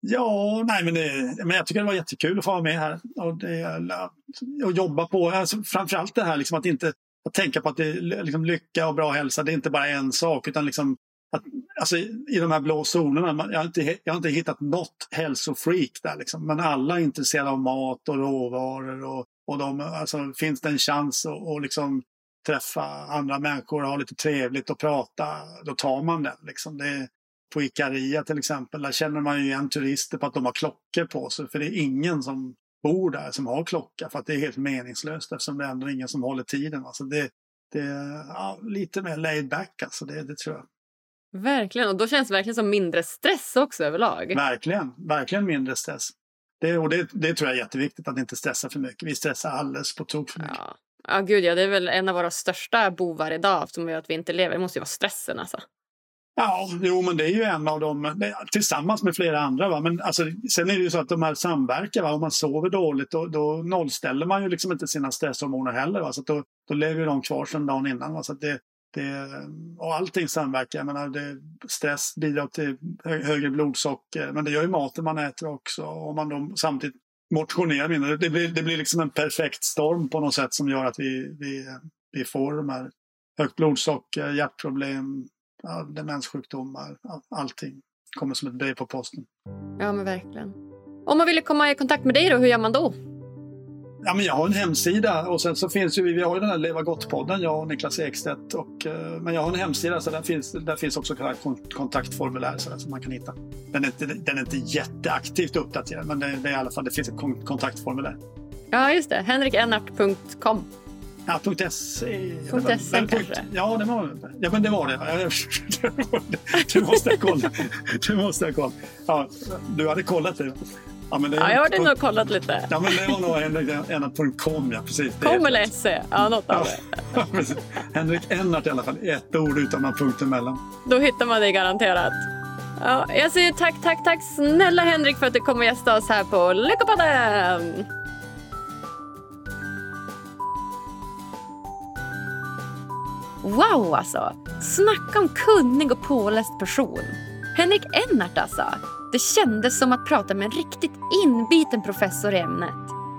Ja, nej men, det, men jag tycker det var jättekul att få vara med här och, det, och jobba på, alltså, framförallt det här liksom att inte att tänka på att det liksom, lycka och bra hälsa, det är inte bara en sak utan liksom att, alltså, i de här blå zonerna, jag har inte, jag har inte hittat något hälsofreak där liksom, men alla är intresserade av mat och råvaror och, och de, alltså, finns det en chans att och liksom träffa andra människor, ha lite trevligt och prata, då tar man den. Liksom. Det, på Ikaria till exempel, där känner man ju igen turister på att de har klockor på sig. För det är ingen som bor där som har klocka för att det är helt meningslöst eftersom det är ändå ingen som håller tiden. Alltså det, det är ja, lite mer laid back alltså, det, det tror jag. Verkligen, och då känns det verkligen som mindre stress också överlag. Verkligen, verkligen mindre stress. Det, och det, det tror jag är jätteviktigt att inte stressa för mycket. Vi stressar alldeles på tok för mycket. Ja. Ja, gud ja. Det är väl en av våra största bovar idag som gör att vi inte lever. Det måste ju vara stressen alltså. Ja, jo, men det är ju en av dem tillsammans med flera andra. Va? Men alltså, sen är det ju så att de här samverkar. Va? Om man sover dåligt då, då nollställer man ju liksom inte sina stresshormoner heller. Va? Så då, då lever de kvar sedan dagen innan. Va? Så det, det, och allting samverkar. Jag menar, det, stress bidrar till högre blodsocker. Men det gör ju maten man äter också. Om man då samtidigt motionera mindre. Det blir, det blir liksom en perfekt storm på något sätt som gör att vi, vi, vi får de här högt blodsocker, hjärtproblem, ja, demenssjukdomar, allting kommer som ett brev på posten. Ja men verkligen. Om man vill komma i kontakt med dig då, hur gör man då? Ja, men jag har en hemsida och sen så finns ju, vi har ju den här Leva Gott-podden, jag och Niklas Ekstedt. Och, eh, men jag har en hemsida så där finns, där finns också kontaktformulär så där, som man kan hitta. Den är inte, den är inte jätteaktivt uppdaterad men det, det, är i alla fall, det finns ett kontaktformulär. Ja, just det. henrikennart.com. Ja, .se. .se kanske? Ja, det var, ja, men det var det. Du måste ha koll. Du måste ha koll. Ja, du hade kollat det. Ja, men det ja, jag har nog kollat lite. Ja, men det var nog henrik.com, ja. Precis. Com eller se, ja något av det. Henrik Ennart i alla fall, ett ord utan någon punkt emellan. Då hittar man dig garanterat. Ja, jag säger tack, tack, tack snälla Henrik för att du kom och gästade oss här på Lyckopodden! Wow alltså! Snacka om kunnig och påläst person. Henrik Ennart alltså. Det kändes som att prata med en riktigt inbiten professor i ämnet.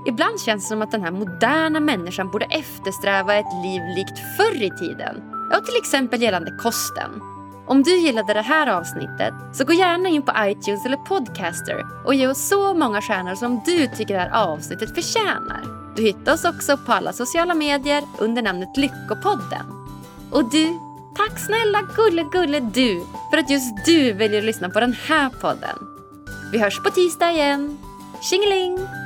Ibland känns det som att den här moderna människan borde eftersträva ett liv likt förr i tiden. Ja, till exempel gällande kosten. Om du gillade det här avsnittet så gå gärna in på iTunes eller Podcaster och ge oss så många stjärnor som du tycker det här avsnittet förtjänar. Du hittar oss också på alla sociala medier under namnet Lyckopodden. Och du, tack snälla gulle gulle du för att just du väljer att lyssna på den här podden. Vi hörs på tisdag igen. Tjingeling!